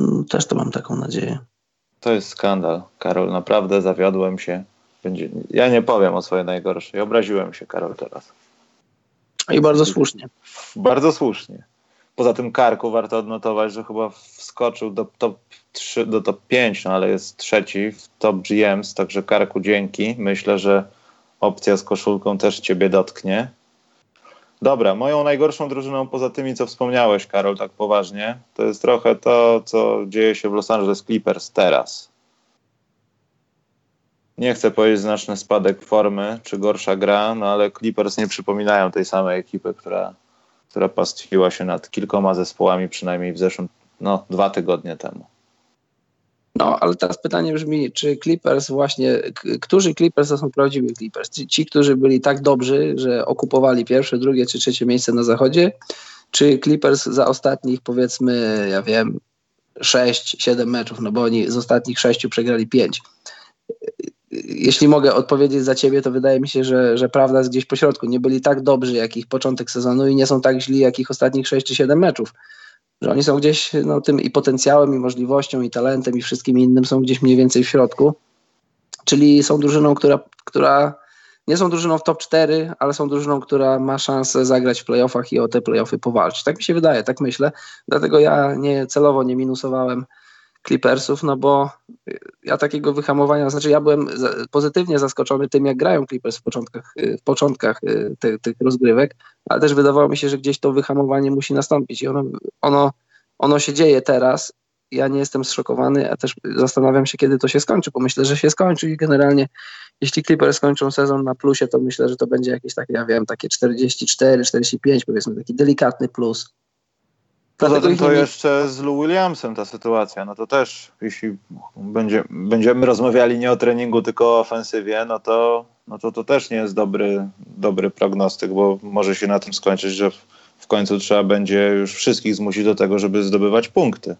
Mm, też to mam taką nadzieję. To jest skandal, Karol. Naprawdę zawiodłem się. będzie, ja nie powiem o swojej najgorszej. Obraziłem się, Karol, teraz. I bardzo słusznie. Bardzo słusznie. Poza tym Karku warto odnotować, że chyba wskoczył do top 3, do top 5, no ale jest trzeci w top GMs, także Karku dzięki. Myślę, że opcja z koszulką też ciebie dotknie. Dobra, moją najgorszą drużyną poza tymi, co wspomniałeś, Karol, tak poważnie, to jest trochę to, co dzieje się w Los Angeles Clippers teraz. Nie chcę powiedzieć znaczny spadek formy czy gorsza gra, no ale Clippers nie przypominają tej samej ekipy, która, która pastwiła się nad kilkoma zespołami przynajmniej w zeszłym, no dwa tygodnie temu. No, ale teraz pytanie brzmi, czy Clippers właśnie, którzy Clippers to są prawdziwi Clippers? Ci, ci, którzy byli tak dobrzy, że okupowali pierwsze, drugie czy trzecie miejsce na zachodzie, czy Clippers za ostatnich powiedzmy, ja wiem, 6-7 meczów, no bo oni z ostatnich sześciu przegrali 5. Jeśli mogę odpowiedzieć za ciebie, to wydaje mi się, że, że prawda jest gdzieś po środku. Nie byli tak dobrzy jak ich początek sezonu i nie są tak źli jak ich ostatnich 6 czy 7 meczów że oni są gdzieś no, tym i potencjałem, i możliwością, i talentem, i wszystkim innym są gdzieś mniej więcej w środku. Czyli są drużyną, która, która nie są drużyną w top 4, ale są drużyną, która ma szansę zagrać w playoffach i o te playoffy powalczyć. Tak mi się wydaje, tak myślę. Dlatego ja nie celowo nie minusowałem Clippersów, no bo ja takiego wyhamowania, znaczy ja byłem pozytywnie zaskoczony tym, jak grają Clippers w początkach, w początkach y, tych, tych rozgrywek, ale też wydawało mi się, że gdzieś to wyhamowanie musi nastąpić i ono, ono, ono się dzieje teraz. Ja nie jestem zszokowany, a też zastanawiam się, kiedy to się skończy, bo myślę, że się skończy i generalnie jeśli Clippers skończą sezon na plusie, to myślę, że to będzie jakieś takie, ja wiem, takie 44, 45 powiedzmy, taki delikatny plus Poza tym to jeszcze z Lou Williamsem ta sytuacja, no to też jeśli będzie, będziemy rozmawiali nie o treningu, tylko o ofensywie, no to, no to to też nie jest dobry, dobry prognostyk, bo może się na tym skończyć, że w, w końcu trzeba będzie już wszystkich zmusić do tego, żeby zdobywać punkty.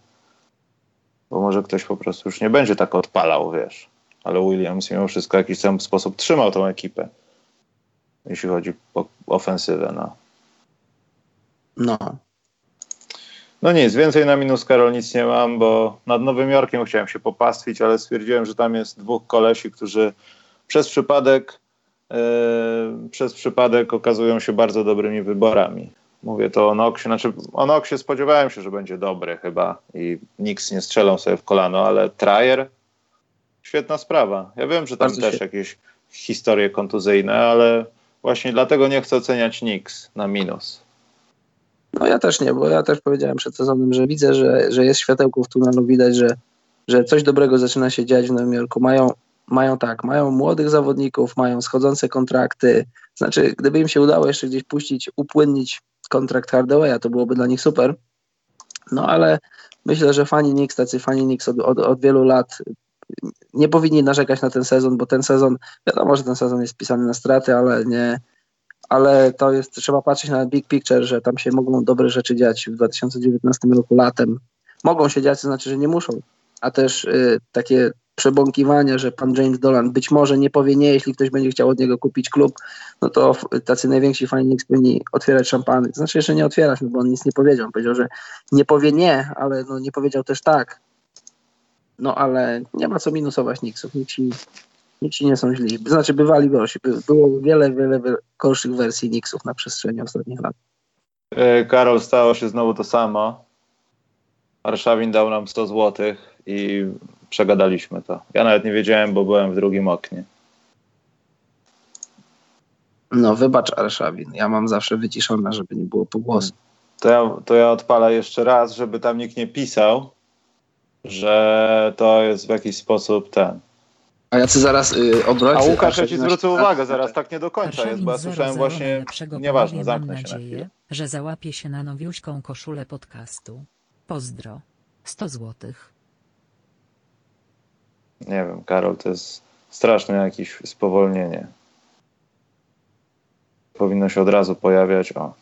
Bo może ktoś po prostu już nie będzie tak odpalał, wiesz. Ale Williams mimo wszystko w jakiś tam sposób trzymał tą ekipę, jeśli chodzi o ofensywę. No. no. No nic, więcej na minus Karol nic nie mam, bo nad Nowym Jorkiem chciałem się popastwić, ale stwierdziłem, że tam jest dwóch kolesi, którzy przez przypadek yy, przez przypadek okazują się bardzo dobrymi wyborami. Mówię to o Noxie, znaczy o Noxie spodziewałem się, że będzie dobry chyba i nikt nie strzelał sobie w kolano, ale Trajer świetna sprawa. Ja wiem, że tam bardzo też świetnie. jakieś historie kontuzyjne, ale właśnie dlatego nie chcę oceniać Nix na minus. No ja też nie, bo ja też powiedziałem przed sezonem, że widzę, że, że jest światełko w tunelu, widać, że, że coś dobrego zaczyna się dziać w Nowym Jorku. Mają, mają tak, mają młodych zawodników, mają schodzące kontrakty. Znaczy, gdyby im się udało jeszcze gdzieś puścić, upłynnić kontrakt Hardawaya, to byłoby dla nich super. No ale myślę, że fani Knicks, tacy fani Knicks od, od, od wielu lat nie powinni narzekać na ten sezon, bo ten sezon, wiadomo, że ten sezon jest pisany na straty, ale nie, ale to jest, trzeba patrzeć na big picture, że tam się mogą dobre rzeczy dziać w 2019 roku latem. Mogą się dziać, to znaczy, że nie muszą, a też y, takie przebąkiwania, że pan James Dolan być może nie powie nie, jeśli ktoś będzie chciał od niego kupić klub, no to tacy najwięksi fani powinni otwierać szampany. To znaczy jeszcze nie otwierać, no bo on nic nie powiedział. On powiedział, że nie powie nie, ale no nie powiedział też tak. No ale nie ma co minusować Knicksów. Nikt ci Nixi nie są źli. Znaczy bywali gorsi. Było wiele, wiele gorszych wersji Nixów na przestrzeni ostatnich lat. E, Karol, stało się znowu to samo. Warszawin dał nam 100 zł i przegadaliśmy to. Ja nawet nie wiedziałem, bo byłem w drugim oknie. No wybacz Arszawin, ja mam zawsze wyciszone, żeby nie było pogłosu. To ja, to ja odpalę jeszcze raz, żeby tam nikt nie pisał, że to jest w jakiś sposób ten, a jacy zaraz y, obrońcy... A Łukasz, ja ci zwrócę uwagę, zaraz tak nie do końca jest, bo ja słyszałem właśnie... Nieważne, zamknę się na chwilę. że załapie się na nowiuśką koszulę podcastu. Pozdro. 100 złotych. Nie wiem, Karol, to jest straszne jakieś spowolnienie. Powinno się od razu pojawiać, o...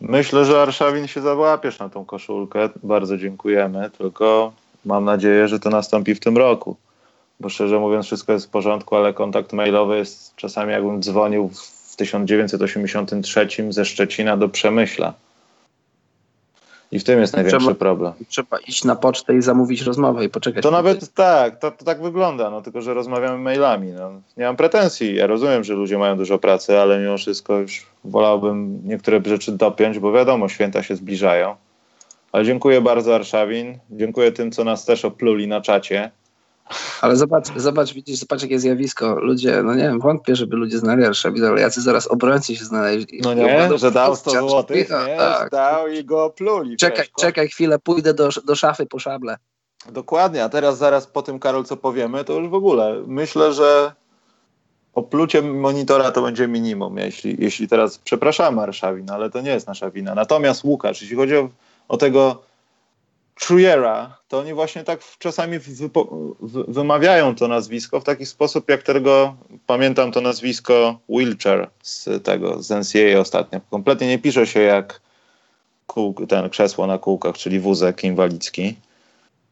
Myślę, że Arszawin się załapiesz na tą koszulkę. Bardzo dziękujemy, tylko mam nadzieję, że to nastąpi w tym roku. Bo szczerze mówiąc, wszystko jest w porządku, ale kontakt mailowy jest czasami jakbym dzwonił w 1983 ze Szczecina do Przemyśla. I w tym jest największy Trzeba- problem. Trzeba iść na pocztę i zamówić rozmowę i poczekać. To nawet tak, to, to tak wygląda, no tylko że rozmawiamy mailami. No. Nie mam pretensji. Ja rozumiem, że ludzie mają dużo pracy, ale mimo wszystko już wolałbym niektóre rzeczy dopiąć, bo wiadomo, święta się zbliżają. Ale dziękuję bardzo Arszawin. Dziękuję tym, co nas też opluli na czacie. Ale zobacz, zobacz, widzisz, zobacz jakie zjawisko. Ludzie, no nie wiem, wątpię, żeby ludzie znali Arszawin, ale jacy zaraz obrońcy się znaleźli. No nie, obozu- że dał 100 złotych, tak. Dał i go opluli. Czekaj, Przeszko. czekaj chwilę, pójdę do, do szafy po szable. Dokładnie, a teraz zaraz po tym, Karol, co powiemy, to już w ogóle myślę, że oplucie monitora to będzie minimum, jeśli, jeśli teraz przepraszamy Arszawin, ale to nie jest nasza wina. Natomiast Łukasz, jeśli chodzi o, o tego Trujera, to oni właśnie tak czasami wymawiają to nazwisko w taki sposób, jak tego, pamiętam to nazwisko Wilcher z tego, z NCAA ostatnio. Kompletnie nie pisze się jak kół, ten krzesło na kółkach, czyli wózek inwalidzki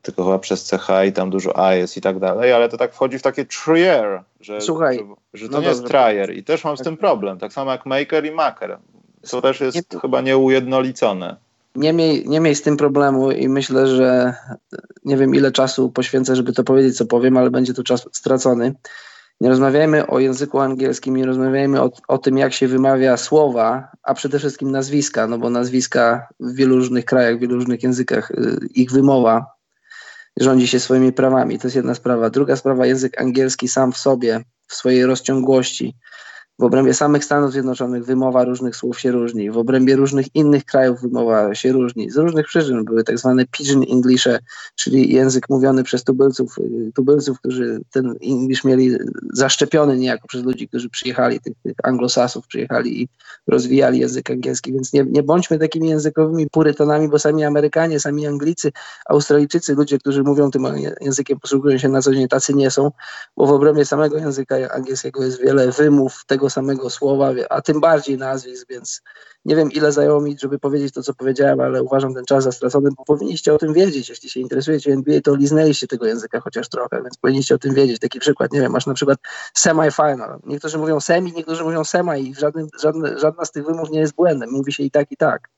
tylko chyba przez CH i tam dużo A jest i tak dalej, ale to tak wchodzi w takie trier, że, Słuchaj, że, że to no nie jest trier i też mam z tym problem, tak samo jak maker i maker. To też jest Nie- chyba nieujednolicone. Nie miej, nie miej z tym problemu i myślę, że nie wiem ile czasu poświęcę, żeby to powiedzieć, co powiem, ale będzie tu czas stracony. Nie rozmawiajmy o języku angielskim, nie rozmawiajmy o, o tym, jak się wymawia słowa, a przede wszystkim nazwiska, no bo nazwiska w wielu różnych krajach, w wielu różnych językach, y, ich wymowa rządzi się swoimi prawami. To jest jedna sprawa. Druga sprawa, język angielski sam w sobie, w swojej rozciągłości, w obrębie samych Stanów Zjednoczonych wymowa różnych słów się różni, w obrębie różnych innych krajów wymowa się różni. Z różnych przyczyn. Były tak zwane pidgin Englishe, czyli język mówiony przez tubylców, y, tubylców, którzy ten English mieli zaszczepiony niejako przez ludzi, którzy przyjechali, tych, tych anglosasów przyjechali i rozwijali język angielski, więc nie, nie bądźmy takimi językowymi purytanami, bo sami Amerykanie, sami Anglicy, Australijczycy, ludzie, którzy mówią tym językiem, posługują się na co dzień, tacy nie są, bo w obrębie samego języka angielskiego jest wiele wymów tego samego słowa, a tym bardziej nazwisk, więc nie wiem ile zajęło mi, żeby powiedzieć to, co powiedziałem, ale uważam ten czas za stracony, bo powinniście o tym wiedzieć. Jeśli się interesujecie NBA, to liznęliście tego języka chociaż trochę, więc powinniście o tym wiedzieć. Taki przykład, nie wiem, masz na przykład semi-final. Niektórzy mówią semi, niektórzy mówią semi i żadnym, żadne, żadna z tych wymów nie jest błędem. Mówi się i tak, i tak.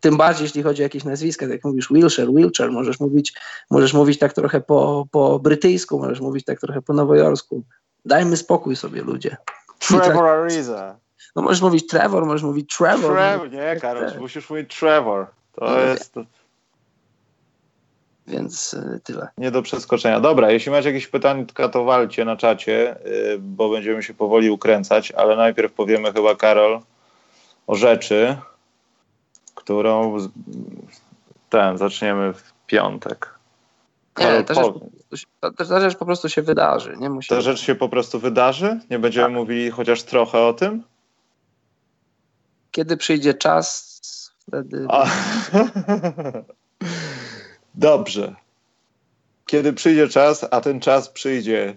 Tym bardziej, jeśli chodzi o jakieś nazwiska, tak jak mówisz Wilshire, Wilcher, możesz mówić, możesz mówić tak trochę po, po brytyjsku, możesz mówić tak trochę po nowojorsku. Dajmy spokój sobie, ludzie. Trevor Ariza. No możesz mówić Trevor, możesz mówić Trevor. Trevor, nie Karol, musisz mówić Trevor. To No, jest Więc y, tyle. nie do przeskoczenia. Dobra, jeśli macie jakieś pytanka, to walcie na czacie, y, bo będziemy się powoli ukręcać, ale najpierw powiemy chyba, Karol, o rzeczy, którą ten, zaczniemy w piątek. Karol, Nie, ta rzecz, prostu ta, ta rzecz po prostu się wydarzy. Nie musi ta rzecz się po prostu wydarzy? Nie będziemy Tak. mówili chociaż trochę o tym? Kiedy przyjdzie czas, wtedy. A... Dobrze. Kiedy przyjdzie czas, a ten czas przyjdzie,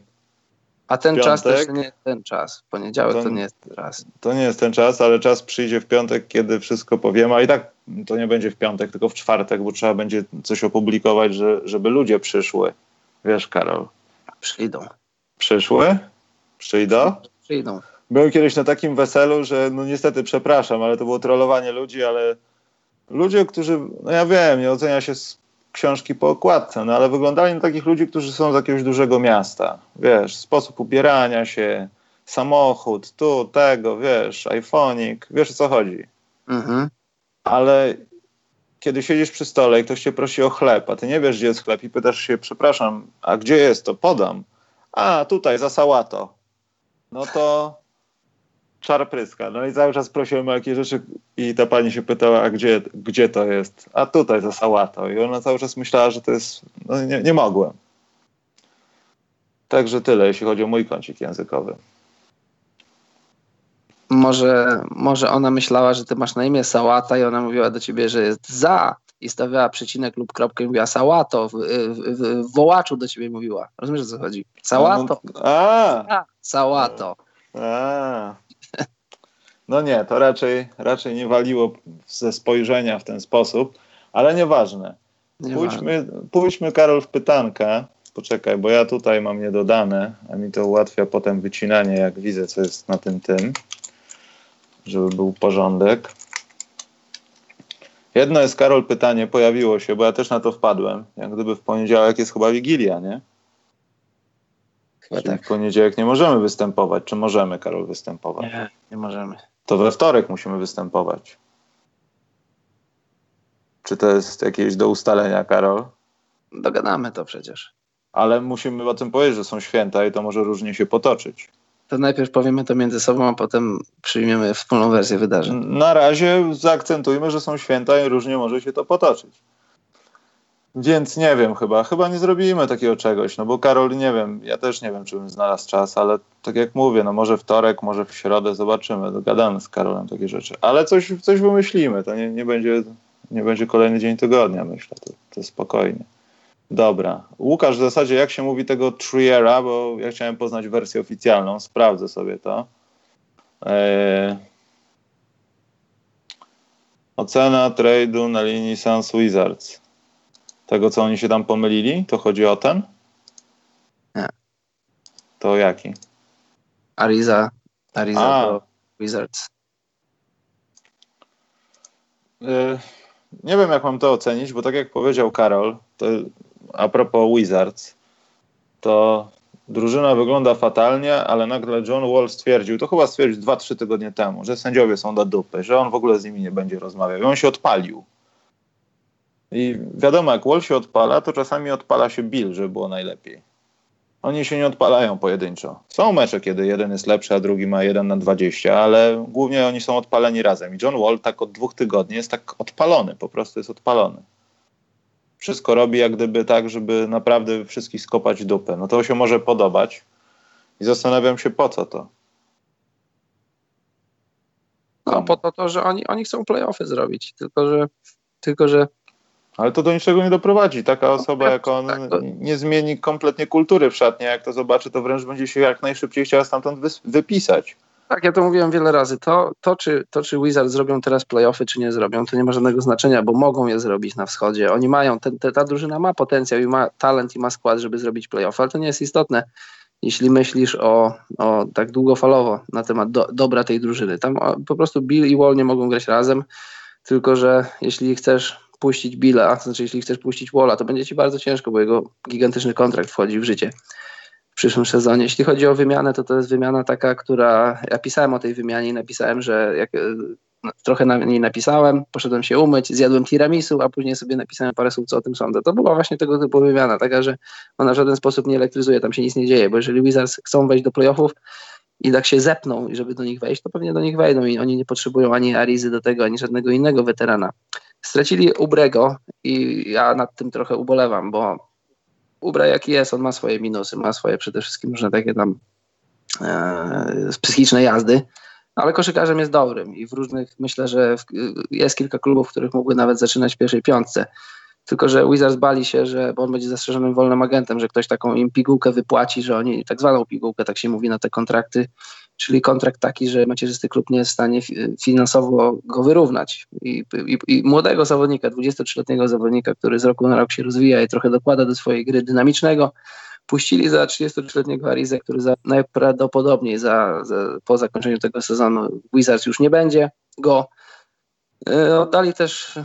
A ten czas piątek? też nie jest ten czas. Poniedziałek To- to nie jest ten czas. to nie jest ten czas, ale czas przyjdzie w piątek, kiedy wszystko powiemy, a i tak to nie będzie w piątek, tylko w czwartek, bo trzeba będzie coś opublikować, że, żeby ludzie przyszły. Wiesz, Karol, Przyjdą. przyszły? Przyjdą? Przyjdą. Byłem kiedyś na takim weselu, że no niestety, przepraszam, ale to było trollowanie ludzi, ale ludzie, którzy, no ja wiem, nie ocenia się z książki po okładce, no ale wyglądali na takich ludzi, którzy są z jakiegoś dużego miasta. Wiesz, sposób ubierania się, samochód, tu, tego, wiesz, iPhonik, wiesz o co chodzi. Mhm. Ale kiedy siedzisz przy stole i ktoś cię prosi o chleb, a ty nie wiesz, gdzie jest chleb i pytasz się, przepraszam, a gdzie jest to? Podam. A, tutaj, za sałato. No to czar pryska. No i cały czas prosiłem o jakieś rzeczy i ta pani się pytała, a gdzie, gdzie to jest? A tutaj, za sałato. I ona cały czas myślała, że to jest... No nie, nie mogłem. Także tyle, jeśli chodzi o mój kącik językowy. Może, może ona myślała, że ty masz na imię Sałata i ona mówiła do ciebie, że jest za i stawiała przecinek lub kropkę i mówiła Sałato. W, w, w, wołaczu do ciebie mówiła. Rozumiesz, o co chodzi? Sałato. A, Sałato. A. No nie, to raczej, raczej nie waliło ze spojrzenia w ten sposób, ale nieważne. Pójdźmy, pójdźmy, Karol, w pytanka. Poczekaj, bo ja tutaj mam niedodane, a mi to ułatwia potem wycinanie, jak widzę, co jest na tym tym, żeby był porządek. Jedno jest, Karol, pytanie, pojawiło się, bo ja też na to wpadłem. Jak gdyby w poniedziałek jest chyba Wigilia, nie? Chyba Czyli tak. w poniedziałek nie możemy występować. Czy możemy, Karol, występować? Nie, nie możemy. To we wtorek musimy występować. Czy to jest jakieś do ustalenia, Karol? Dogadamy to przecież. Ale musimy o tym powiedzieć, że są święta i to może różnie się potoczyć. To najpierw powiemy to między sobą, a potem przyjmiemy wspólną wersję wydarzeń. Na razie zaakcentujmy, że są święta i różnie może się to potoczyć. Więc nie wiem chyba, chyba nie zrobimy takiego czegoś, no bo Karol, nie wiem, ja też nie wiem, czy bym znalazł czas, ale tak jak mówię, no może wtorek, może w środę, zobaczymy, dogadamy z Karolem takie rzeczy, ale coś, coś wymyślimy, to nie, nie, będzie, nie będzie kolejny dzień tygodnia, myślę, to, to spokojnie. Dobra, Łukasz, w zasadzie jak się mówi tego Triera, bo ja chciałem poznać wersję oficjalną, sprawdzę sobie to. Eee... Ocena trade'u na linii Suns Wizards. Tego, co oni się tam pomylili? To chodzi o ten? Nie. To jaki? Ariza, Ariza A. Wizards. Y, nie wiem, jak mam to ocenić, bo tak jak powiedział Karol, to a propos Wizards, to drużyna wygląda fatalnie, ale nagle John Wall stwierdził, to chyba stwierdził 2-3 tygodnie temu, że sędziowie są do dupy, że on w ogóle z nimi nie będzie rozmawiał. I on się odpalił. I wiadomo, jak Wall się odpala, to czasami odpala się Bill, żeby było najlepiej. Oni się nie odpalają pojedynczo. Są mecze, kiedy jeden jest lepszy, a drugi ma 1 na 20, ale głównie oni są odpaleni razem. I John Wall tak od dwóch tygodni jest tak odpalony, po prostu jest odpalony. Wszystko robi jak gdyby tak, żeby naprawdę wszystkich skopać dupę. No to się może podobać. I zastanawiam się, po co to. No po to, to że oni, oni chcą playoffy zrobić, tylko że, tylko że Ale to do niczego nie doprowadzi. Taka osoba jak on tak, nie zmieni kompletnie kultury w szatni. Jak to zobaczy, to wręcz będzie się jak najszybciej chciała stamtąd wypisać. Tak, ja to mówiłem wiele razy. To, to, czy, to, czy Wizards zrobią teraz playoffy, czy nie zrobią, to nie ma żadnego znaczenia, bo mogą je zrobić na wschodzie. Oni mają, ten, te, ta drużyna ma potencjał i ma talent i ma skład, żeby zrobić playoffy, ale to nie jest istotne, jeśli myślisz o, o tak długofalowo na temat do, dobra tej drużyny. Tam po prostu Bill i Wall nie mogą grać razem, tylko że jeśli chcesz puścić Billa, to znaczy jeśli chcesz puścić Walla, to będzie ci bardzo ciężko, bo jego gigantyczny kontrakt wchodzi w życie w przyszłym sezonie. Jeśli chodzi o wymianę, to to jest wymiana taka, która. Ja pisałem o tej wymianie i napisałem, że jak, e, no, trochę na niej napisałem, poszedłem się umyć, zjadłem tiramisu, a później sobie napisałem parę słów, co o tym sądzę. To była właśnie tego typu wymiana, taka, że ona w żaden sposób nie elektryzuje, tam się nic nie dzieje, bo jeżeli Wizards chcą wejść do playoffów i tak się zepną, i żeby do nich wejść, to pewnie do nich wejdą i oni nie potrzebują ani Arizy do tego, ani żadnego innego weterana. Stracili Ubrego i ja nad tym trochę ubolewam, bo Ubra jaki jest, on ma swoje minusy, ma swoje przede wszystkim różne takie tam e, psychiczne jazdy, ale koszykarzem jest dobrym i w różnych, myślę, że w, jest kilka klubów, w których mógłby nawet zaczynać w pierwszej piątce. Tylko, że Wizards bali się, że bo on będzie zastrzeżonym wolnym agentem, że ktoś taką im pigułkę wypłaci, że oni, tak zwaną pigułkę, tak się mówi na te kontrakty, czyli kontrakt taki, że macierzysty klub nie jest w stanie fi- finansowo go wyrównać. I, i, I młodego zawodnika, 23-letniego zawodnika, który z roku na rok się rozwija i trochę dokłada do swojej gry dynamicznego, puścili za 33-letniego Arizę, który za, najprawdopodobniej za, za, po zakończeniu tego sezonu Wizards już nie będzie go. E, Oddali też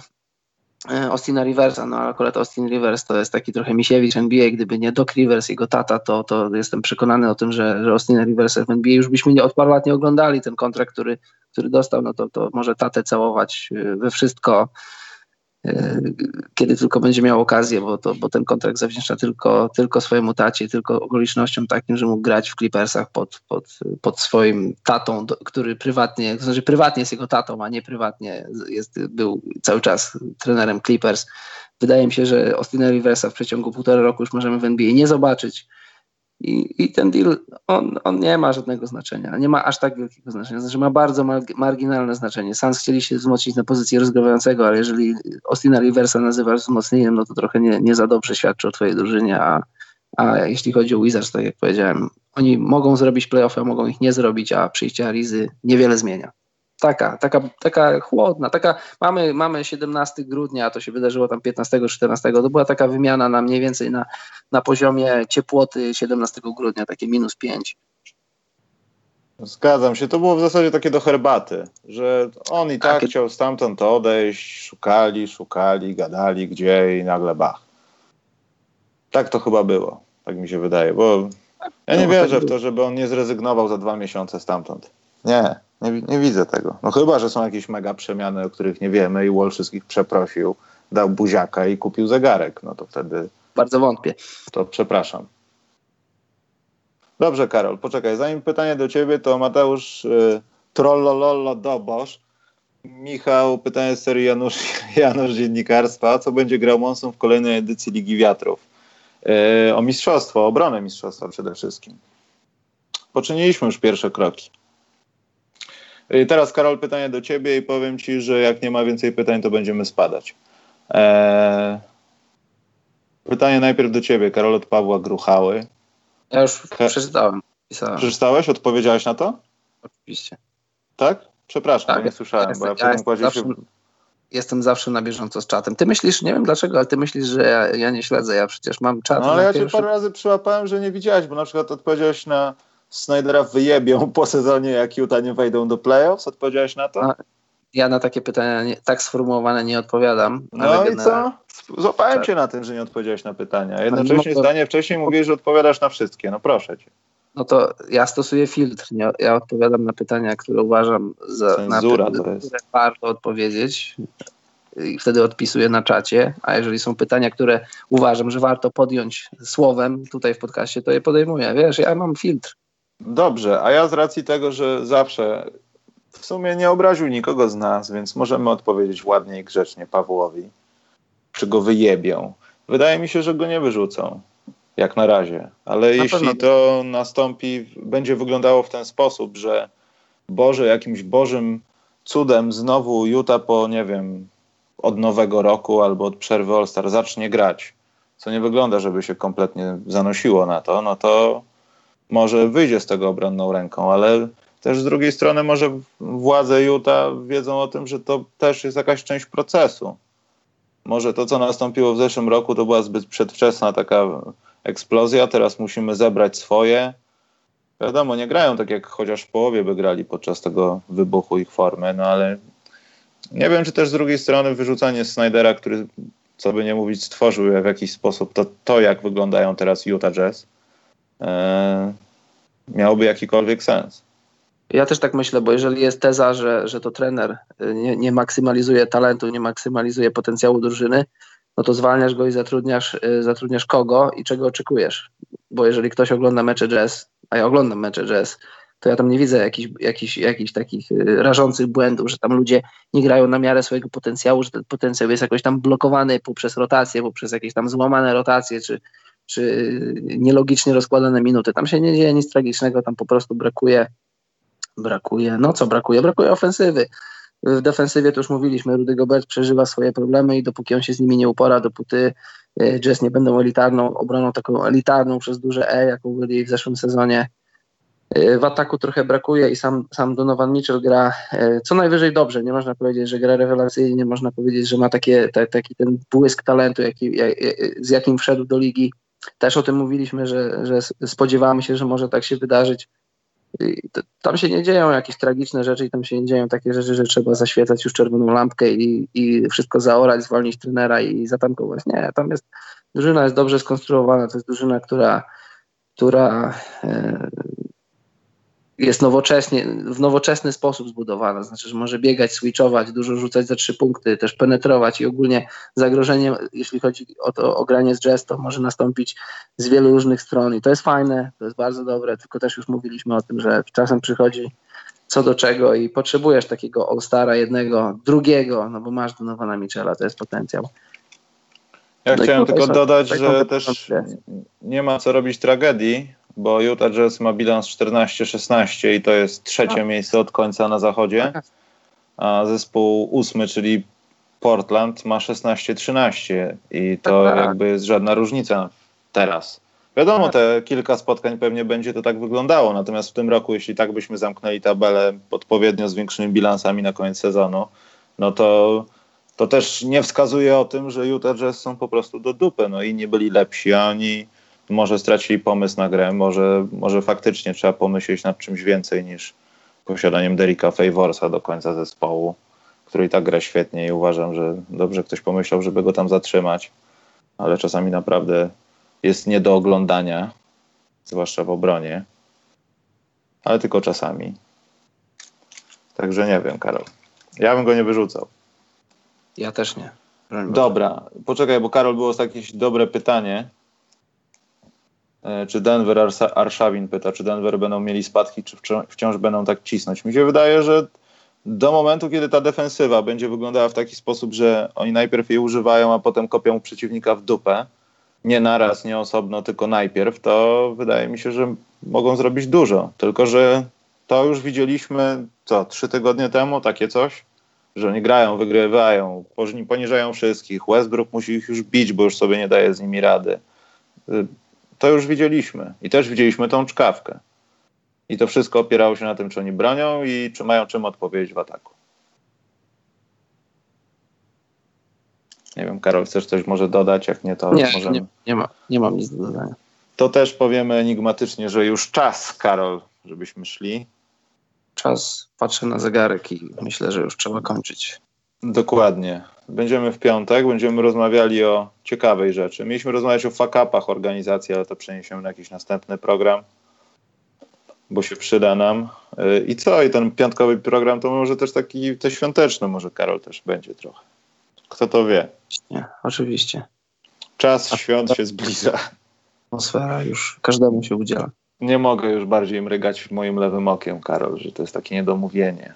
Austina Riversa, no ale akurat Austin Rivers to jest taki trochę misiewicz NBA, gdyby nie Doc Rivers, jego tata, to, to jestem przekonany o tym, że, że Austina Riversa w NBA już byśmy nie, od paru lat nie oglądali. Ten kontrakt, który, który dostał, no to, to może tatę całować e, we wszystko, e, kiedy tylko będzie miał okazję, bo, to, bo ten kontrakt zawdzięcza tylko, tylko swojemu tacie, tylko okolicznościom takim, że mógł grać w Clippersach pod, pod, pod swoim tatą, który prywatnie, to znaczy prywatnie jest jego tatą, a nie prywatnie jest, był cały czas trenerem Clippers. Wydaje mi się, że Austina Riversa w przeciągu półtora roku już możemy w NBA nie zobaczyć. I, i ten deal, on, on nie ma żadnego znaczenia, nie ma aż tak wielkiego znaczenia, znaczy ma bardzo marg- marginalne znaczenie. Suns chcieli się wzmocnić na pozycji rozgrywającego, ale jeżeli Austina Riversa nazywasz wzmocnieniem, no to trochę nie, nie za dobrze świadczy o twojej drużynie, a, a jeśli chodzi o Wizards, tak jak powiedziałem, oni mogą zrobić playoffy, a mogą ich nie zrobić, a przyjście Arizy niewiele zmienia. Taka, taka, taka chłodna, taka, mamy, mamy 17 grudnia, a to się wydarzyło tam 15-14, to była taka wymiana na mniej więcej na, na poziomie ciepłoty 17 grudnia, takie minus 5. Zgadzam się, to było w zasadzie takie do herbaty, że on i tak Takie- chciał stamtąd odejść, szukali, szukali, gadali gdzie i nagle bach. Tak to chyba było, tak mi się wydaje, bo ja nie No, wierzę tak w to, żeby on nie zrezygnował za dwa miesiące stamtąd. Nie, nie, nie widzę tego. No chyba, że są jakieś mega przemiany, o których nie wiemy i Wall wszystkich przeprosił, dał buziaka i kupił zegarek, no to wtedy Bardzo wątpię. to przepraszam. Dobrze, Karol, poczekaj. Zanim pytanie do ciebie, to Mateusz y, Trollololo Dobosz. Michał, pytanie z serii Janusz, (laughs) Janusz Dziennikarstwa. Co będzie grał Monson w kolejnej edycji Ligi Wiatrów? Y, o mistrzostwo, o obronę mistrzostwa przede wszystkim. Poczyniliśmy już pierwsze kroki. Y, teraz, Karol, pytanie do ciebie i powiem ci, że jak nie ma więcej pytań, to będziemy spadać. Eee, Pytanie najpierw do ciebie, Karol, od Pawła Gruchały. Ja już przeczytałem. Pisałem, Przeczytałeś? Odpowiedziałeś na to? oczywiście. Tak? Przepraszam, Tak, nie słyszałem, ja bo ja jestem- ja potem kładzie się... jestem Jestem zawsze na bieżąco z czatem. Ty myślisz, nie wiem dlaczego, ale ty myślisz, że ja, ja nie śledzę. Ja przecież mam czat. No ale ja cię pierwszy- parę razy przyłapałem, że nie widziałeś, bo na przykład odpowiedziałeś na Snydera wyjebią (laughs) po sezonie, jak Utah nie wejdą do playoffs. Odpowiedziałeś na to? A, Ja na takie pytania nie, tak sformułowane nie odpowiadam. No i co? Złapałem Tak. cię na tym, że nie odpowiedziałeś na pytania. Jednocześnie mogę- zdanie wcześniej mówiłeś, że odpowiadasz na wszystkie. No proszę cię. No to ja stosuję filtr. Nie, ja odpowiadam na pytania, które uważam za Cenzura na jest. które warto odpowiedzieć. I wtedy odpisuję na czacie. A jeżeli są pytania, które uważam, że warto podjąć słowem tutaj w podcaście, to je podejmuję. Wiesz, ja mam filtr. Dobrze, a ja z racji tego, że zawsze w sumie nie obraził nikogo z nas, więc możemy odpowiedzieć ładnie i grzecznie Pawłowi. Czy go wyjebią? Wydaje mi się, że go nie wyrzucą. Jak na razie. Ale Na jeśli pewno. to nastąpi, będzie wyglądało w ten sposób, że Boże, jakimś Bożym cudem znowu Utah po, nie wiem, od nowego roku albo od przerwy All-Star zacznie grać, co nie wygląda, żeby się kompletnie zanosiło na to, no to może wyjdzie z tego obronną ręką, ale też z drugiej strony może władze Utah wiedzą o tym, że to też jest jakaś część procesu. Może to, co nastąpiło w zeszłym roku, to była zbyt przedwczesna taka eksplozja, teraz musimy zebrać swoje. Wiadomo, nie grają tak, jak chociaż w połowie by grali podczas tego wybuchu ich formy, no ale nie wiem, czy też z drugiej strony wyrzucanie Snydera, który, co by nie mówić, stworzył w jakiś sposób to, to jak wyglądają teraz Utah Jazz, miałoby jakikolwiek sens. Ja też tak myślę, bo jeżeli jest teza, że, że to trener y, nie, nie maksymalizuje talentu, nie maksymalizuje potencjału drużyny, no to zwalniasz go i zatrudniasz, y, zatrudniasz kogo i czego oczekujesz. Bo jeżeli ktoś ogląda mecze jazz, a ja oglądam mecze jazz, to ja tam nie widzę jakichś, jakichś, jakichś takich rażących błędów, że tam ludzie nie grają na miarę swojego potencjału, że ten potencjał jest jakoś tam blokowany poprzez rotację, poprzez jakieś tam złamane rotacje, czy, czy nielogicznie rozkładane minuty. Tam się nie dzieje nic tragicznego, tam po prostu brakuje brakuje, no co brakuje? Brakuje ofensywy. W defensywie to już mówiliśmy, Rudy Gobert przeżywa swoje problemy i dopóki on się z nimi nie upora, dopóty e, Jazz nie będą elitarną obroną, taką elitarną przez duże E, jaką byli w zeszłym sezonie. E, W ataku trochę brakuje i sam, sam Donovan Mitchell gra e, co najwyżej dobrze. Nie można powiedzieć, że gra rewelacyjnie, nie można powiedzieć, że ma takie, ta, taki ten błysk talentu, jaki, jak, z jakim wszedł do ligi. Też o tym mówiliśmy, że, że spodziewamy się, że może tak się wydarzyć. To, tam się nie dzieją jakieś tragiczne rzeczy i tam się nie dzieją takie rzeczy, że trzeba zaświecać już czerwoną lampkę i, i wszystko zaorać, zwolnić trenera i zatankować. Nie, tam jest, drużyna jest dobrze skonstruowana, to jest drużyna, która, która e, jest nowocześnie, w nowoczesny sposób zbudowana, znaczy, że może biegać, switchować, dużo rzucać za trzy punkty, też penetrować i ogólnie zagrożenie, jeśli chodzi o to o granie z jazz, to może nastąpić z wielu różnych stron i to jest fajne, to jest bardzo dobre, tylko też już mówiliśmy o tym, że czasem przychodzi co do czego i potrzebujesz takiego All-Stara jednego, drugiego, no bo masz Donowana Michela, to jest potencjał. Ja No chciałem tylko dodać, że też nie ma co robić tragedii, bo Utah Jazz ma bilans 14-16 i to jest trzecie Tak. miejsce od końca na zachodzie, a zespół ósmy, czyli Portland ma 16-13 i to Tak, tak. jakby jest żadna różnica teraz. Wiadomo, Tak. te kilka spotkań pewnie będzie to tak wyglądało, natomiast w tym roku, jeśli tak byśmy zamknęli tabelę odpowiednio z większymi bilansami na koniec sezonu, no to, to też nie wskazuje o tym, że Utah Jazz są po prostu do dupy, no i nie byli lepsi, a oni może stracili pomysł na grę, może, może faktycznie trzeba pomyśleć nad czymś więcej niż posiadaniem Derricka Favorsa do końca zespołu, który i tak gra świetnie i uważam, że dobrze ktoś pomyślał, żeby go tam zatrzymać, ale czasami naprawdę jest nie do oglądania, zwłaszcza w obronie, ale tylko czasami. Także nie wiem, Karol. Ja bym go nie wyrzucał. Ja też nie. Dobra, poczekaj, bo Karol było jakieś dobre pytanie. E, czy Denver, Arszawin pyta, czy Denver będą mieli spadki, czy wciąż będą tak cisnąć. Mi się wydaje, że do momentu, kiedy ta defensywa będzie wyglądała w taki sposób, że oni najpierw jej używają, a potem kopią przeciwnika w dupę, nie naraz, nie osobno, tylko najpierw, to wydaje mi się, że mogą zrobić dużo. Tylko, że to już widzieliśmy, co, trzy tygodnie temu, takie coś? Że oni grają, wygrywają, poniżają wszystkich. Westbrook musi ich już bić, bo już sobie nie daje z nimi rady. To już widzieliśmy. I też widzieliśmy tą czkawkę. I to wszystko opierało się na tym, czy oni bronią i czy mają czym odpowiedzieć w ataku. Nie wiem, Karol, chcesz coś może dodać? Jak nie, to nie, możemy... Nie, nie, ma, nie mam nic do dodania. To też powiemy enigmatycznie, że już czas, Karol, żebyśmy szli. Czas, patrzę na zegarek i myślę, że już trzeba kończyć. Dokładnie. Będziemy w piątek, będziemy rozmawiali o ciekawej rzeczy. Mieliśmy rozmawiać o fakapach organizacji, ale to przeniesiemy na jakiś następny program, bo się przyda nam. I co? I ten piątkowy program to może też taki te świąteczny, może Karol też będzie trochę. Kto to wie? Nie, oczywiście. Czas świąt się zbliża. Atmosfera już każdemu się udziela. Nie mogę już bardziej mrygać moim lewym okiem, Karol, że to jest takie niedomówienie.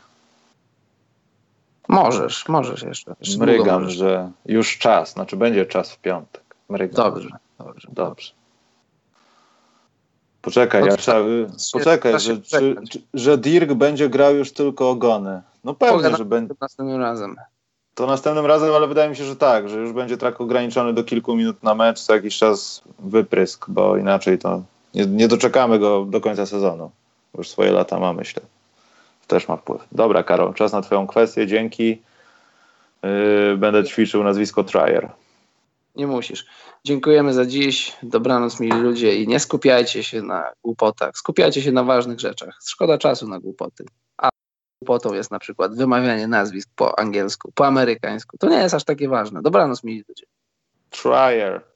Możesz, możesz jeszcze. jeszcze Mrygam, możesz. że już czas, znaczy będzie czas w piątek. Mrygam. Dobrze, dobrze. Dobrze. Poczekaj, ja trzeba, poczekaj, że, czy, że Dirk będzie grał już tylko ogony. No pewnie, że będzie. Następnym razem. To następnym razem, ale wydaje mi się, że tak, że już będzie tak ograniczony do kilku minut na mecz, co jakiś czas wyprysk, bo inaczej to nie, nie doczekamy go do końca sezonu. Już swoje lata ma, myślę. Też ma wpływ. Dobra, Karol, czas na Twoją kwestię. Dzięki. Yy, będę ćwiczył nazwisko Trier. Nie musisz. Dziękujemy za dziś. Dobranoc, mili ludzie, i nie skupiajcie się na głupotach. Skupiajcie się na ważnych rzeczach. Szkoda czasu na głupoty. A głupotą jest na przykład wymawianie nazwisk po angielsku, po amerykańsku. To nie jest aż takie ważne. Dobranoc, mili ludzie. Trier.